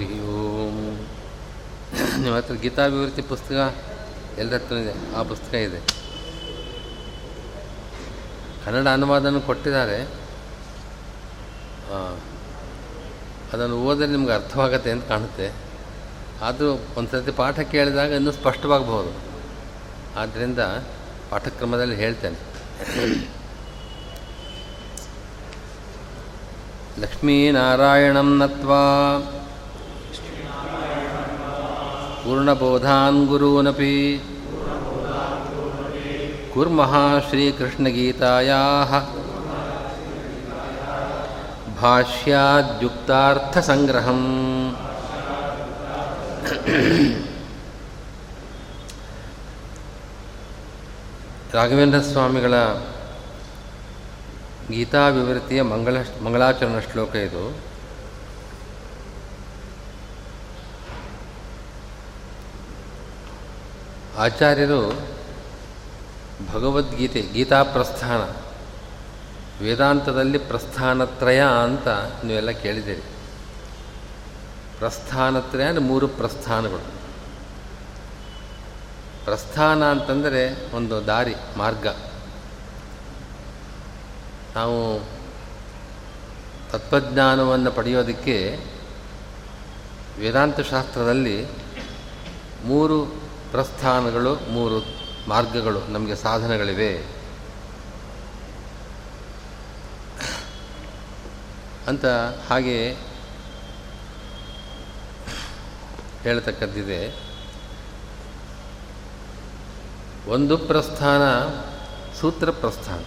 ಹರಿ ಓಂ ನಿಮ್ಮ ಹತ್ರ ಗೀತಾಭಿವೃದ್ಧಿ ಪುಸ್ತಕ ಎಲ್ಲರ ಹತ್ರ ಇದೆ. ಆ ಪುಸ್ತಕ ಇದೆ. ಕನ್ನಡ ಅನುವಾದನೂ ಕೊಟ್ಟಿದ್ದಾರೆ. ಅದನ್ನು ಓದಲು ನಿಮ್ಗೆ ಅರ್ಥವಾಗತ್ತೆ ಅಂತ ಕಾಣುತ್ತೆ. ಆದರೂ ಒಂದು ಸರ್ತಿ ಪಾಠ ಕೇಳಿದಾಗ ಇನ್ನೂ ಸ್ಪಷ್ಟವಾಗಬಹುದು. ಆದ್ದರಿಂದ ಪಾಠಕ್ರಮದಲ್ಲಿ ಹೇಳ್ತೇನೆ. ಲಕ್ಷ್ಮೀನಾರಾಯಣಂ ನತ್ವಾ ಪೂರ್ಣಬೋಧಾನ್ ಗುರೂನಪಿ. ಕುರ್ಮಃ श्रीकृष्णगीतायाः ಭಾಷ್ಯಾದ್ಯುಕ್ತಾರ್ಥಸಂಗ್ರಹಂ. ರಾಘವೇಂದ್ರ ಸ್ವಾಮಿಗಳ ಗೀತಾ ವಿವೃತ್ತಿಯ ಮಂಗಳ ಮಂಗಳಾಚರಣ ಶ್ಲೋಕ ಇದು. ಆಚಾರ್ಯರು ಭಗವದ್ಗೀತೆ ಗೀತಾ ಪ್ರಸ್ಥಾನ ವೇದಾಂತದಲ್ಲಿ ಪ್ರಸ್ಥಾನತ್ರಯ ಅಂತ ನೀವೆಲ್ಲ ಕೇಳಿದ್ದೀರಿ. ಪ್ರಸ್ಥಾನತ್ರಯ ಅಂದರೆ ಮೂರು ಪ್ರಸ್ಥಾನಗಳು. ಪ್ರಸ್ಥಾನ ಅಂತಂದರೆ ಒಂದು ದಾರಿ, ಮಾರ್ಗ. ನಾವು ತತ್ವಜ್ಞಾನವನ್ನು ಪಡೆಯೋದಕ್ಕೆ ವೇದಾಂತ ಶಾಸ್ತ್ರದಲ್ಲಿ ಮೂರು ಪ್ರಸ್ಥಾನಗಳು, ಮೂರು ಮಾರ್ಗಗಳು, ನಮಗೆ ಸಾಧನಗಳಿವೆ. ಅಂತ ಹಾಗೆ ಹೇಳ್ತಕ್ಕದ್ದಿದೆ ಒಂದು ಪ್ರಸ್ಥಾನ, ಸೂತ್ರ ಪ್ರಸ್ಥಾನ.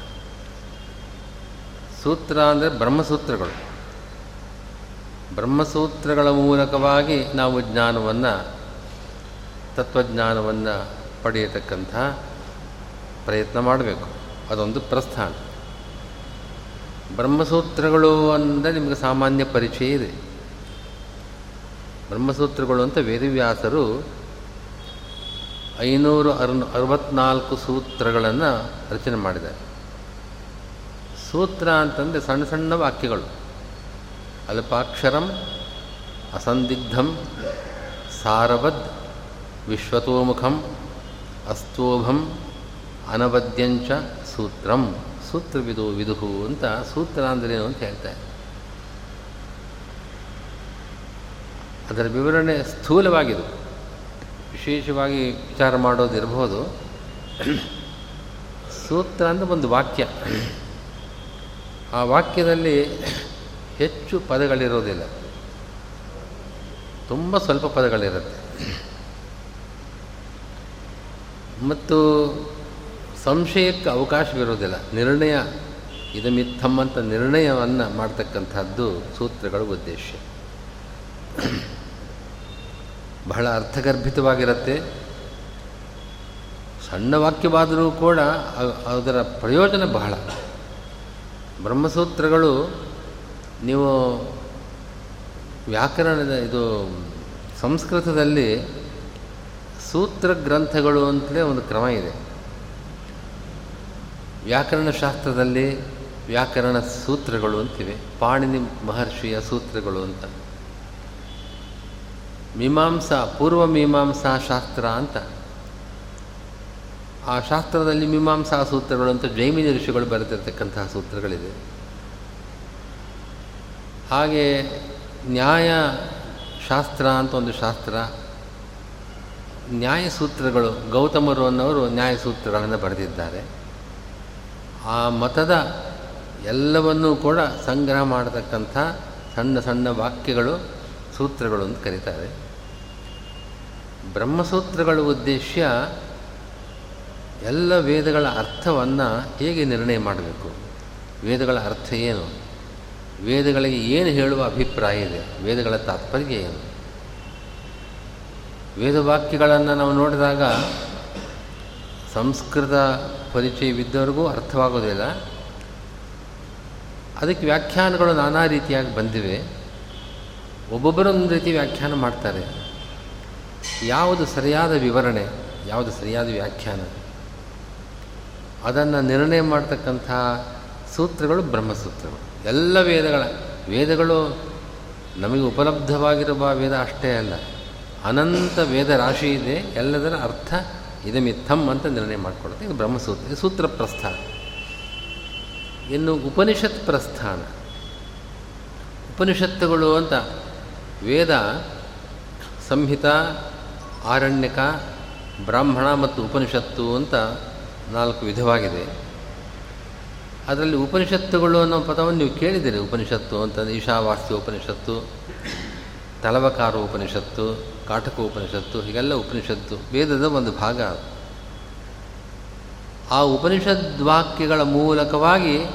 ಸೂತ್ರ ಅಂದರೆ ಬ್ರಹ್ಮಸೂತ್ರಗಳು. ಬ್ರಹ್ಮಸೂತ್ರಗಳ ಮೂಲಕವಾಗಿ ನಾವು ಜ್ಞಾನವನ್ನು ತತ್ವಜ್ಞಾನವನ್ನು ಪಡೆಯತಕ್ಕಂಥ ಪ್ರಯತ್ನ ಮಾಡಬೇಕು. ಅದೊಂದು ಪ್ರಸ್ಥಾನ. ಬ್ರಹ್ಮಸೂತ್ರಗಳು ಅಂದರೆ ನಿಮಗೆ ಸಾಮಾನ್ಯ ಪರಿಚಯ ಇದೆ. ಬ್ರಹ್ಮಸೂತ್ರಗಳು ಅಂತ ವೇದವ್ಯಾಸರು ಐನೂರು ಅರು ಅರವತ್ನಾಲ್ಕು ಸೂತ್ರಗಳನ್ನು ರಚನೆ ಮಾಡಿದ್ದಾರೆ. ಸೂತ್ರ ಅಂತಂದರೆ ಸಣ್ಣ ಸಣ್ಣ ವಾಕ್ಯಗಳು. ಅಲ್ಪಾಕ್ಷರಂ, ಅಸಂದಿಗ್ಧಂ, ಸಾರವದ್ ವಿಶ್ವತೋಮುಖಂ ಅಸ್ತೋಭಂ ಅನವದ್ಯಂಚ ಸೂತ್ರಂ. ಸೂತ್ರವಿದು ವಿದುಹು ಅಂತ ಸೂತ್ರ ಅಂದ್ರೇನು ಅಂತ ಹೇಳ್ತಾರೆ ಅದರ ವಿವರಣೆ ಸ್ಥೂಲವಾಗಿದೆ ವಿಶೇಷವಾಗಿ ವಿಚಾರ ಮಾಡೋದಿರಬಹುದು. ಸೂತ್ರ ಅಂದರೆ ಒಂದು ವಾಕ್ಯ. ಆ ವಾಕ್ಯದಲ್ಲಿ ಹೆಚ್ಚು ಪದಗಳಿರೋದಿಲ್ಲ. ತುಂಬ ಸ್ವಲ್ಪ ಪದಗಳಿರುತ್ತೆ. ಮತ್ತು ಸಂಶಯಕ್ಕೆ ಅವಕಾಶವಿರೋದಿಲ್ಲ. ನಿರ್ಣಯ, ಇದು ಮಿಥಮ್ ಅಂತ ನಿರ್ಣಯವನ್ನು ಮಾಡ್ತಕ್ಕಂಥದ್ದು ಸೂತ್ರಗಳ ಉದ್ದೇಶ. ಬಹಳ ಅರ್ಥಗರ್ಭಿತವಾಗಿರುತ್ತೆ. ಸಣ್ಣ ವಾಕ್ಯವಾದರೂ ಕೂಡ ಅದರ ಪ್ರಯೋಜನ ಬಹಳ. ಬ್ರಹ್ಮಸೂತ್ರಗಳು ನೀವು ವ್ಯಾಕರಣದ ಇದು ಸಂಸ್ಕೃತದಲ್ಲಿ ಸೂತ್ರ ಗ್ರಂಥಗಳು ಅಂತಲೇ ಒಂದು ಕ್ರಮ ಇದೆ. ವ್ಯಾಕರಣ ಶಾಸ್ತ್ರದಲ್ಲಿ ವ್ಯಾಕರಣ ಸೂತ್ರಗಳು ಅಂತಿವೆ. ಪಾಣಿನಿ ಮಹರ್ಷಿಯ ಸೂತ್ರಗಳು ಅಂತ. ಮೀಮಾಂಸಾ, ಪೂರ್ವ ಮೀಮಾಂಸಾ ಶಾಸ್ತ್ರ ಅಂತ. ಆ ಶಾಸ್ತ್ರದಲ್ಲಿ ಮೀಮಾಂಸಾ ಸೂತ್ರಗಳು ಅಂತ ಜೈಮಿನಿ ಋಷಿಗಳು ಬರೆದಿರತಕ್ಕಂತಹ ಸೂತ್ರಗಳಿದೆ. ಹಾಗೆ ನ್ಯಾಯ ಶಾಸ್ತ್ರ ಅಂತ ಒಂದು ಶಾಸ್ತ್ರ ನ್ಯಾಯಸೂತ್ರಗಳು, ಗೌತಮರು ಅನ್ನೋರು ನ್ಯಾಯಸೂತ್ರಗಳನ್ನು ಬರೆದಿದ್ದಾರೆ. ಆ ಮತದ ಎಲ್ಲವನ್ನೂ ಕೂಡ ಸಂಗ್ರಹ ಮಾಡತಕ್ಕಂಥ ಸಣ್ಣ ಸಣ್ಣ ವಾಕ್ಯಗಳು, ಸೂತ್ರಗಳು ಅಂತ ಕರೀತಾರೆ. ಬ್ರಹ್ಮಸೂತ್ರಗಳ ಉದ್ದೇಶ ಎಲ್ಲ ವೇದಗಳ ಅರ್ಥವನ್ನು ಹೇಗೆ ನಿರ್ಣಯ ಮಾಡಬೇಕು? ವೇದಗಳ ಅರ್ಥ ಏನು? ವೇದಗಳಿಗೆ ಏನು ಹೇಳುವ ಅಭಿಪ್ರಾಯ ಇದೆ? ವೇದಗಳ ತಾತ್ಪರ್ಯ ಏನು? ವೇದವಾಕ್ಯಗಳನ್ನು ನಾವು ನೋಡಿದಾಗ ಸಂಸ್ಕೃತ ಪರಿಚಯವಿದ್ದವರಿಗೂ ಅರ್ಥವಾಗೋದಿಲ್ಲ. ಅದಕ್ಕೆ ವ್ಯಾಖ್ಯಾನಗಳು ನಾನಾ ರೀತಿಯಾಗಿ ಬಂದಿವೆ. ಒಬ್ಬೊಬ್ಬರು ಒಂದು ರೀತಿ ವ್ಯಾಖ್ಯಾನ ಮಾಡ್ತಾರೆ. ಯಾವುದು ಸರಿಯಾದ ವಿವರಣೆ, ಯಾವುದು ಸರಿಯಾದ ವ್ಯಾಖ್ಯಾನ? ಅದನ್ನು ನಿರ್ಣಯ ಮಾಡ್ತಕ್ಕಂಥ ಸೂತ್ರಗಳು ಬ್ರಹ್ಮಸೂತ್ರಗಳು. ಎಲ್ಲ ವೇದಗಳ, ವೇದಗಳು ನಮಗೆ ಉಪಲಬ್ಧವಾಗಿರುವ ವೇದ ಅಷ್ಟೇ ಅಲ್ಲ. ಅನಂತ ವೇದ ರಾಶಿ ಇದೆ, ಎಲ್ಲದರ ಅರ್ಥ ಇದಮಿತ್ತಂ ಅಂತ ನಿರ್ಣಯ ಮಾಡಿಕೊಡುತ್ತೆ. ಇದು ಬ್ರಹ್ಮಸೂತ್ರ, ಇದು ಸೂತ್ರ ಪ್ರಸ್ಥಾನ. ಇನ್ನು ಉಪನಿಷತ್ ಪ್ರಸ್ಥಾನ. ಉಪನಿಷತ್ತುಗಳು ಅಂತ ವೇದ, ಸಂಹಿತ, ಆರಣ್ಯಕ, ಬ್ರಾಹ್ಮಣ ಮತ್ತು ಉಪನಿಷತ್ತು ಅಂತ ನಾಲ್ಕು ವಿಧವಾಗಿದೆ. ಅದರಲ್ಲಿ ಉಪನಿಷತ್ತುಗಳು ಅನ್ನೋ ಪದವನ್ನು ನೀವು ಕೇಳಿದ್ದೀರಿ, ಉಪನಿಷತ್ತು ಅಂತ, ಈಶಾವಾಸ್ಯ ಉಪನಿಷತ್ತು ತಲವಕಾರ ಉಪನಿಷತ್ತು ಕಾಟಕ ಉಪನಿಷತ್ತು ಹೀಗೆಲ್ಲ ಉಪನಿಷತ್ತು, ವೇದದ ಒಂದು ಭಾಗ ಆ ಉಪನಿಷದ್ ವಾಕ್ಯಗಳ ಮೂಲಕವಾಗಿ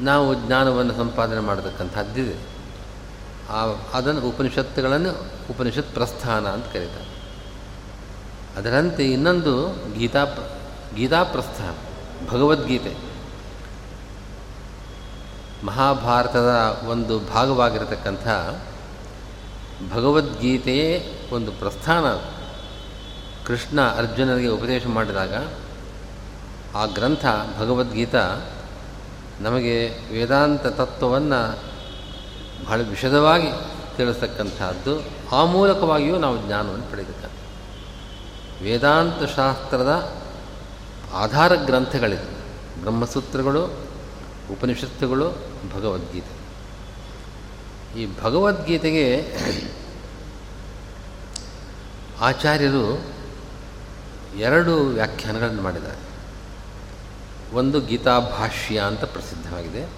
ನಾವು ಜ್ಞಾನವನ್ನು ಸಂಪಾದನೆ ಮಾಡತಕ್ಕಂಥದ್ದಿದೆ. ಆ, ಅದನ್ನು ಉಪನಿಷತ್ತುಗಳನ್ನು ಉಪನಿಷತ್ ಪ್ರಸ್ಥಾನ ಅಂತ ಕರೀತಾರೆ. ಅದರಂತೆ ಇನ್ನೊಂದು ಗೀತಾ ಗೀತಾ ಪ್ರಸ್ಥಾನ, ಭಗವದ್ಗೀತೆ. ಮಹಾಭಾರತದ ಒಂದು ಭಾಗವಾಗಿರತಕ್ಕಂಥ ಭಗವದ್ಗೀತೆಯೇ ಒಂದು ಪ್ರಸ್ಥಾನ. ಕೃಷ್ಣ ಅರ್ಜುನನಿಗೆ ಉಪದೇಶ ಮಾಡಿದಾಗ ಆ ಗ್ರಂಥ ಭಗವದ್ಗೀತಾ ನಮಗೆ ವೇದಾಂತ ತತ್ವವನ್ನು ಬಹಳ ವಿಷದವಾಗಿ ತಿಳಿಸ್ತಕ್ಕಂಥದ್ದು. ಆ ಮೂಲಕವಾಗಿಯೂ ನಾವು ಜ್ಞಾನವನ್ನು ಪಡೆಯತಕ್ಕ ವೇದಾಂತ ಶಾಸ್ತ್ರದ ಆಧಾರ ಗ್ರಂಥಗಳಿದೆ ಬ್ರಹ್ಮಸೂತ್ರಗಳು, ಉಪನಿಷತ್ತುಗಳು, ಭಗವದ್ಗೀತೆ. ಈ ಭಗವದ್ಗೀತೆಗೆ ಆಚಾರ್ಯರು ಎರಡು ವ್ಯಾಖ್ಯಾನಗಳನ್ನು ಮಾಡಿದ್ದಾರೆ. ಒಂದು ಗೀತಾ ಭಾಷ್ಯ ಅಂತ ಪ್ರಸಿದ್ಧವಾಗಿದೆ.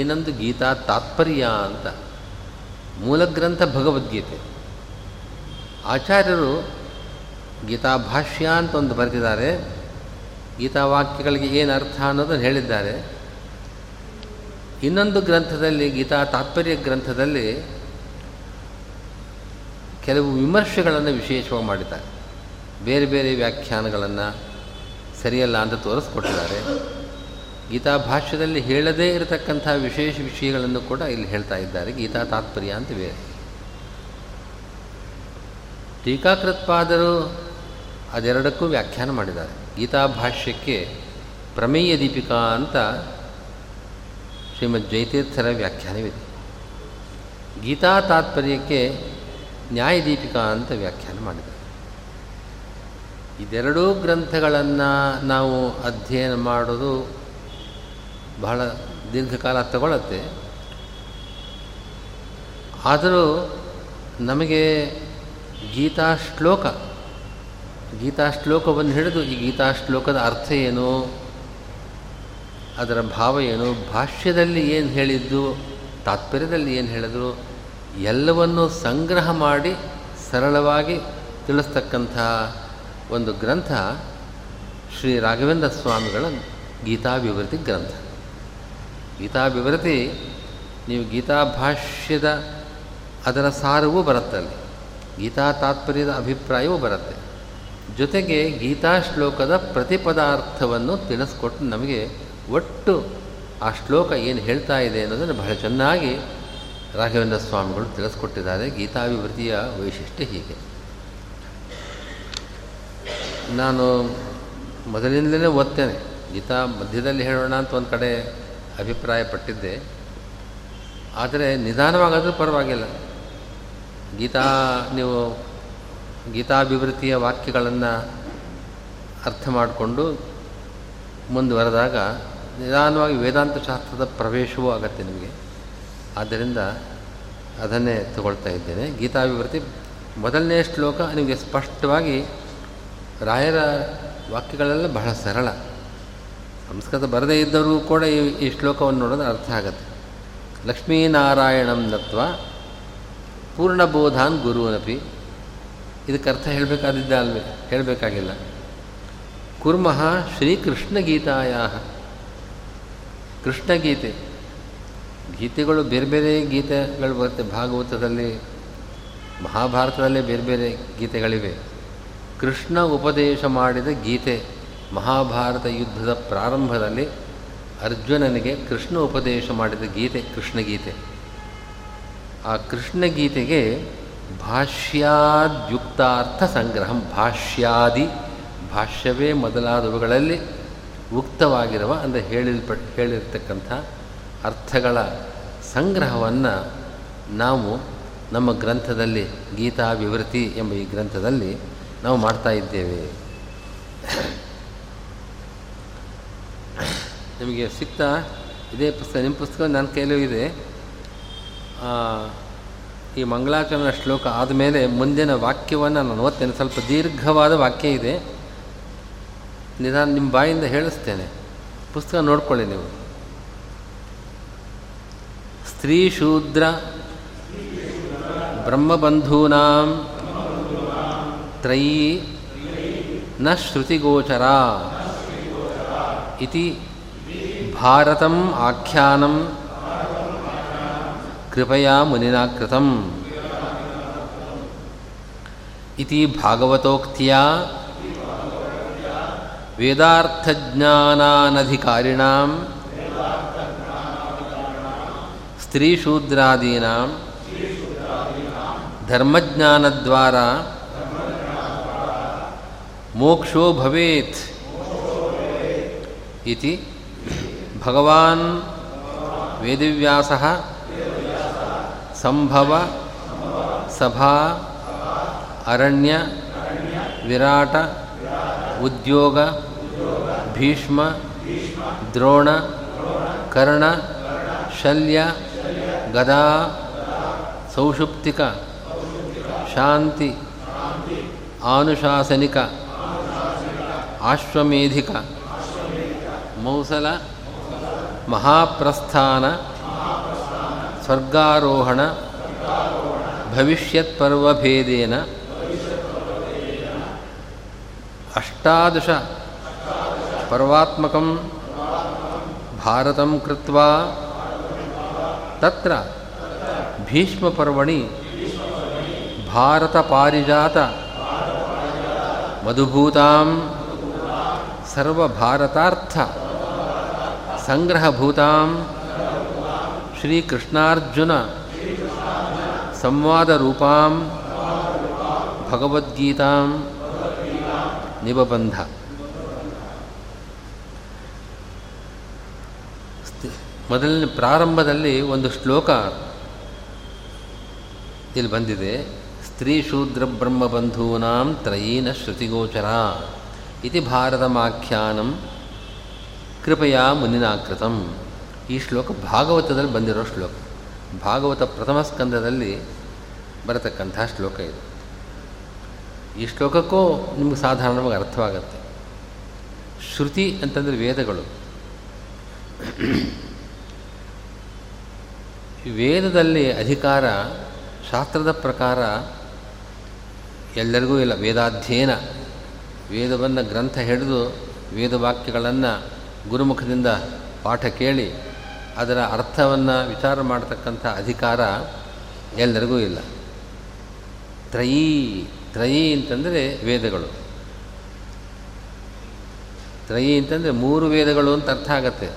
ಇನ್ನೊಂದು ಗೀತಾ ತಾತ್ಪರ್ಯ ಅಂತ ಮೂಲಗ್ರಂಥ ಭಗವದ್ಗೀತೆ. ಆಚಾರ್ಯರು ಗೀತಾ ಭಾಷ್ಯ ಅಂತ ಒಂದು ಬರೆದಿದ್ದಾರೆ. ಗೀತಾವಾಕ್ಯಗಳಿಗೆ ಏನು ಅರ್ಥ ಅನ್ನೋದನ್ನು ಹೇಳಿದ್ದಾರೆ. ಇನ್ನೊಂದು ಗ್ರಂಥದಲ್ಲಿ, ಗೀತಾ ತಾತ್ಪರ್ಯ ಗ್ರಂಥದಲ್ಲಿ ಕೆಲವು ವಿಮರ್ಶೆಗಳನ್ನು ವಿಶೇಷವಾಗಿ ಮಾಡಿದ್ದಾರೆ. ಬೇರೆ ಬೇರೆ ವ್ಯಾಖ್ಯಾನಗಳನ್ನು ಸರಿಯಲ್ಲ ಅಂತ ತೋರಿಸ್ಕೊಟ್ಟಿದ್ದಾರೆ. ಗೀತಾ ಭಾಷ್ಯದಲ್ಲಿ ಹೇಳದೇ ಇರತಕ್ಕಂಥ ವಿಶೇಷ ವಿಷಯಗಳನ್ನು ಕೂಡ ಇಲ್ಲಿ ಹೇಳ್ತಾ ಇದ್ದಾರೆ. ಗೀತಾ ತಾತ್ಪರ್ಯ ಅಂತ ಬೇರೆ ಟೀಕಾಕೃತ್ಪಾದರು ಅದೆರಡಕ್ಕೂ ವ್ಯಾಖ್ಯಾನ ಮಾಡಿದ್ದಾರೆ. ಗೀತಾ ಭಾಷ್ಯಕ್ಕೆ ಪ್ರಮೇಯ ದೀಪಿಕಾ ಅಂತ ಶ್ರೀಮದ್ ಜಯತೀರ್ಥರ ವ್ಯಾಖ್ಯಾನವಿದೆ. ಗೀತಾ ತಾತ್ಪರ್ಯಕ್ಕೆ ನ್ಯಾಯದೀಪಿಕಾ ಅಂತ ವ್ಯಾಖ್ಯಾನ ಮಾಡಿದೆ ಇದೆರಡೂ ಗ್ರಂಥಗಳನ್ನು ನಾವು ಅಧ್ಯಯನ ಮಾಡೋದು ಬಹಳ ದೀರ್ಘಕಾಲ ತಗೊಳ್ಳುತ್ತೆ ಆದರೂ ನಮಗೆ ಗೀತಾ ಶ್ಲೋಕ, ಗೀತಾ ಶ್ಲೋಕವನ್ನು ಹಿಡಿದು ಈ ಗೀತಾ ಶ್ಲೋಕದ ಅರ್ಥ ಏನು? ಅದರ ಭಾವ ಏನು? ಭಾಷ್ಯದಲ್ಲಿ ಏನು ಹೇಳಿದ್ದು? ತಾತ್ಪರ್ಯದಲ್ಲಿ ಏನು ಹೇಳಿದ್ರು? ಎಲ್ಲವನ್ನೂ ಸಂಗ್ರಹ ಮಾಡಿ ಸರಳವಾಗಿ ತಿಳಿಸ್ತಕ್ಕಂಥ ಒಂದು ಗ್ರಂಥ ಶ್ರೀ ರಾಘವೇಂದ್ರ ಸ್ವಾಮಿಗಳ ಗೀತಾಭಿವೃತಿ ಗ್ರಂಥ. ಗೀತಾಭಿವೃತಿ ನೀವು ಗೀತಾಭಾಷ್ಯದ ಅದರ ಸಾರವೂ ಬರುತ್ತಲ್ಲಿ ಗೀತಾ ತಾತ್ಪರ್ಯದ ಅಭಿಪ್ರಾಯವೂ ಬರುತ್ತೆ. ಜೊತೆಗೆ ಗೀತಾ ಶ್ಲೋಕದ ಪ್ರತಿಪದಾರ್ಥವನ್ನು ತಿಳಿಸ್ಕೊಟ್ಟು ನಮಗೆ ಒಟ್ಟು ಆ ಶ್ಲೋಕ ಏನು ಹೇಳ್ತಾ ಇದೆ ಅನ್ನೋದನ್ನು ಬಹಳ ಚೆನ್ನಾಗಿ ರಾಘವೇಂದ್ರ ಸ್ವಾಮಿಗಳು ತಿಳಿಸ್ಕೊಟ್ಟಿದ್ದಾರೆ. ಗೀತಾಭಿವೃದ್ಧಿಯ ವೈಶಿಷ್ಟ್ಯ ಹೀಗೆ. ನಾನು ಮೊದಲಿಂದಲೇ ಓದ್ತೇನೆ. ಗೀತಾ ಮಧ್ಯದಲ್ಲಿ ಹೇಳೋಣ ಅಂತ ಒಂದು ಕಡೆ ಅಭಿಪ್ರಾಯ ಪಟ್ಟಿದ್ದೆ ಆದರೆ ನಿಧಾನವಾಗಾದರೂ ಪರವಾಗಿಲ್ಲ. ಗೀತಾ, ನೀವು ಗೀತಾಭಿವೃದ್ಧಿಯ ವಾಕ್ಯಗಳನ್ನು ಅರ್ಥ ಮಾಡಿಕೊಂಡು ಮುಂದುವರೆದಾಗ ನಿಧಾನವಾಗಿ ವೇದಾಂತ ಶಾಸ್ತ್ರದ ಪ್ರವೇಶವೂ ಆಗತ್ತೆ ನಿಮಗೆ. ಆದ್ದರಿಂದ ಅದನ್ನೇ ತಗೊಳ್ತಾ ಇದ್ದೇನೆ. ಗೀತಾಭಿವೃತ್ತಿ ಮೊದಲನೇ ಶ್ಲೋಕ ನಿಮಗೆ ಸ್ಪಷ್ಟವಾಗಿ ರಾಯರ ವಾಕ್ಯಗಳೆಲ್ಲ ಬಹಳ ಸರಳ. ಸಂಸ್ಕೃತ ಬರದೇ ಇದ್ದರೂ ಕೂಡ ಈ ಈ ಶ್ಲೋಕವನ್ನು ನೋಡೋದು ಅರ್ಥ ಆಗತ್ತೆ. ಲಕ್ಷ್ಮೀನಾರಾಯಣಂ ನತ್ವ ಪೂರ್ಣಬೋಧಾನ್ ಗುರುವನಪಿ. ಇದಕ್ಕೆ ಅರ್ಥ ಹೇಳಬೇಕಾದಿದ್ದ ಅಲ್ವೇ ಹೇಳಬೇಕಾಗಿಲ್ಲ. ಕುರ್ಮಃ ಶ್ರೀಕೃಷ್ಣ ಗೀತಾಯ ಕೃಷ್ಣಗೀತೆ. ಗೀತೆಗಳು ಬೇರೆ ಬೇರೆ ಗೀತೆಗಳು ಬರುತ್ತೆ. ಭಾಗವತದಲ್ಲಿ, ಮಹಾಭಾರತದಲ್ಲೇ ಬೇರೆ ಬೇರೆ ಗೀತೆಗಳಿವೆ. ಕೃಷ್ಣ ಉಪದೇಶ ಮಾಡಿದ ಗೀತೆ ಮಹಾಭಾರತ ಯುದ್ಧದ ಪ್ರಾರಂಭದಲ್ಲಿ ಅರ್ಜುನನಿಗೆ ಕೃಷ್ಣ ಉಪದೇಶ ಮಾಡಿದ ಗೀತೆ, ಕೃಷ್ಣಗೀತೆ. ಆ ಕೃಷ್ಣಗೀತೆಗೆ ಭಾಷ್ಯಾದ್ಯುಕ್ತಾರ್ಥ ಸಂಗ್ರಹಂ. ಭಾಷ್ಯಾದಿ ಭಾಷ್ಯವೇ ಮೊದಲಾದವುಗಳಲ್ಲಿ ಉಕ್ತವಾಗಿರುವ ಅಂದರೆ ಹೇಳಿಲ್ಪ, ಹೇಳಿರ್ತಕ್ಕಂಥ ಅರ್ಥಗಳ ಸಂಗ್ರಹವನ್ನು ನಾವು ನಮ್ಮ ಗ್ರಂಥದಲ್ಲಿ ಗೀತಾ ವಿವೃತಿ ಎಂಬ ಈ ಗ್ರಂಥದಲ್ಲಿ ನಾವು ಮಾಡ್ತಾ ಇದ್ದೇವೆ. ನಿಮಗೆ ಸಿಗ್ತಾ ಇದೇ ಪುಸ್ತಕ, ನಿಮ್ಮ ಪುಸ್ತಕ ನನ್ನ ಕೈಲೂ ಇದೆ. ಈ ಮಂಗಳಾಚರಣ ಶ್ಲೋಕ ಆದಮೇಲೆ ಮುಂದಿನ ವಾಕ್ಯವನ್ನು ನಾನು ಓದ್ತೇನೆ. ಸ್ವಲ್ಪ ದೀರ್ಘವಾದ ವಾಕ್ಯ ಇದೆ. ನಿಧಾನ ನಿಮ್ಮ ಬಾಯಿಂದ ಹೇಳಿಸ್ತೇನೆ ಪುಸ್ತಕ ನೋಡ್ಕೊಳ್ಳಿ ನೀವು. ಸ್ತ್ರೀ ಶೂದ್ರ ಬ್ರಹ್ಮಬಂಧೂನಾಂ ತ್ರಯೀ ನ ಶ್ರುತಿಗೋಚರ ಇತಿ ಭಾರತಂ ಆಖ್ಯಾನಂ ಕೃಪಯಾ ಮುನಿನಾ ಕೃತಂ. ಇತಿ ಭಾಗವತೋಕ್ತಿಯ ವೇದಾರ್ಥಜ್ಞಾನಾನಧಿಕಾರಿಣಾಂ ಸ್ತ್ರೀಶೂದ್ರಾದೀನಾಂ ಧರ್ಮಜ್ಞಾನದ್ವಾರಾ ಮೋಕ್ಷೋ ಭವೇತ್ ಇತಿ ಭಗವಾನ್ ವೇದವ್ಯಾಸಃ ಸಂಭವ ಸಭಾ ಅರಣ್ಯ ವಿರಾಟ ಉದ್ಯೋಗ ಭೀಷ್ಮ ದ್ರೋಣ ಕರ್ಣ ಶಲ್ಯ ಗದಾ ಸೌಷುಪ್ತಿಕ ಶಾಂತಿ ಆನುಶಾಸನಿಕ ಆಶ್ವಮೇಧಿಕ ಮೌಸಲ ಮಹಾಪ್ರಸ್ಥಾನ ಸ್ವರ್ಗಾರೋಹಣ ಭವಿಷ್ಯತ್ಪರ್ವಭೇದೇನ ಅಷ್ಟಾದಶ ಪರ್ವಾತ್ಮಕಂ ಭಾರತಂ ಕೃತ್ವಾ ತತ್ರ ಭೀಷ್ಮಪರ್ವಣಿ ಭಾರತಪಾರಿಜಾತ ಮಧುಭೂತಾಂ ಸರ್ವಭಾರತಾರ್ಥ ಸಂಗ್ರಹಭೂತಾಂ ಶ್ರೀಕೃಷ್ಣಾರ್ಜುನ ಸಂವಾದರೂಪಾಂ ಭಗವದ್ಗೀತಾಂ ನಿಬಬಂಧ ಮೊದಲನೇ ಪ್ರಾರಂಭದಲ್ಲಿ ಒಂದು ಶ್ಲೋಕ ಇಲ್ಲಿ ಬಂದಿದೆ, ಸ್ತ್ರೀ ಶೂದ್ರ ಬ್ರಹ್ಮಬಂಧೂನಾಂ ತ್ರಯೀನ ಶ್ರುತಿಗೋಚರ ಇತಿ ಭಾರತಮಾಖ್ಯಾನಂ ಕೃಪೆಯ ಮುನಿನಾಕೃತಂ. ಈ ಶ್ಲೋಕ ಭಾಗವತದಲ್ಲಿ ಬಂದಿರೋ ಶ್ಲೋಕ. ಭಾಗವತ ಪ್ರಥಮ ಸ್ಕಂದದಲ್ಲಿ ಬರತಕ್ಕಂಥ ಶ್ಲೋಕ ಇದು. ಈ ಶ್ಲೋಕಕ್ಕೂ ನಿಮಗೆ ಸಾಧಾರಣವಾಗಿ ಅರ್ಥವಾಗತ್ತೆ. ಶ್ರುತಿ ಅಂತಂದರೆ ವೇದಗಳು. ವೇದದಲ್ಲಿ ಅಧಿಕಾರ, ಶಾಸ್ತ್ರದ ಪ್ರಕಾರ ಎಲ್ಲರಿಗೂ ಇಲ್ಲ. ವೇದಾಧ್ಯಯನ, ವೇದವನ್ನು ಗ್ರಂಥ ಹಿಡಿದು ವೇದವಾಕ್ಯಗಳನ್ನು ಗುರುಮುಖದಿಂದ ಪಾಠ ಕೇಳಿ ಅದರ ಅರ್ಥವನ್ನು ವಿಚಾರ ಮಾಡತಕ್ಕಂಥ ಅಧಿಕಾರ ಎಲ್ಲರಿಗೂ ಇಲ್ಲ. ತ್ರಯೀ ತ್ರಯೀ ಅಂತಂದರೆ ವೇದಗಳು. ತ್ರಯೀ ಅಂತಂದರೆ ಮೂರು ವೇದಗಳು ಅಂತ ಅರ್ಥ ಆಗತ್ತೆ.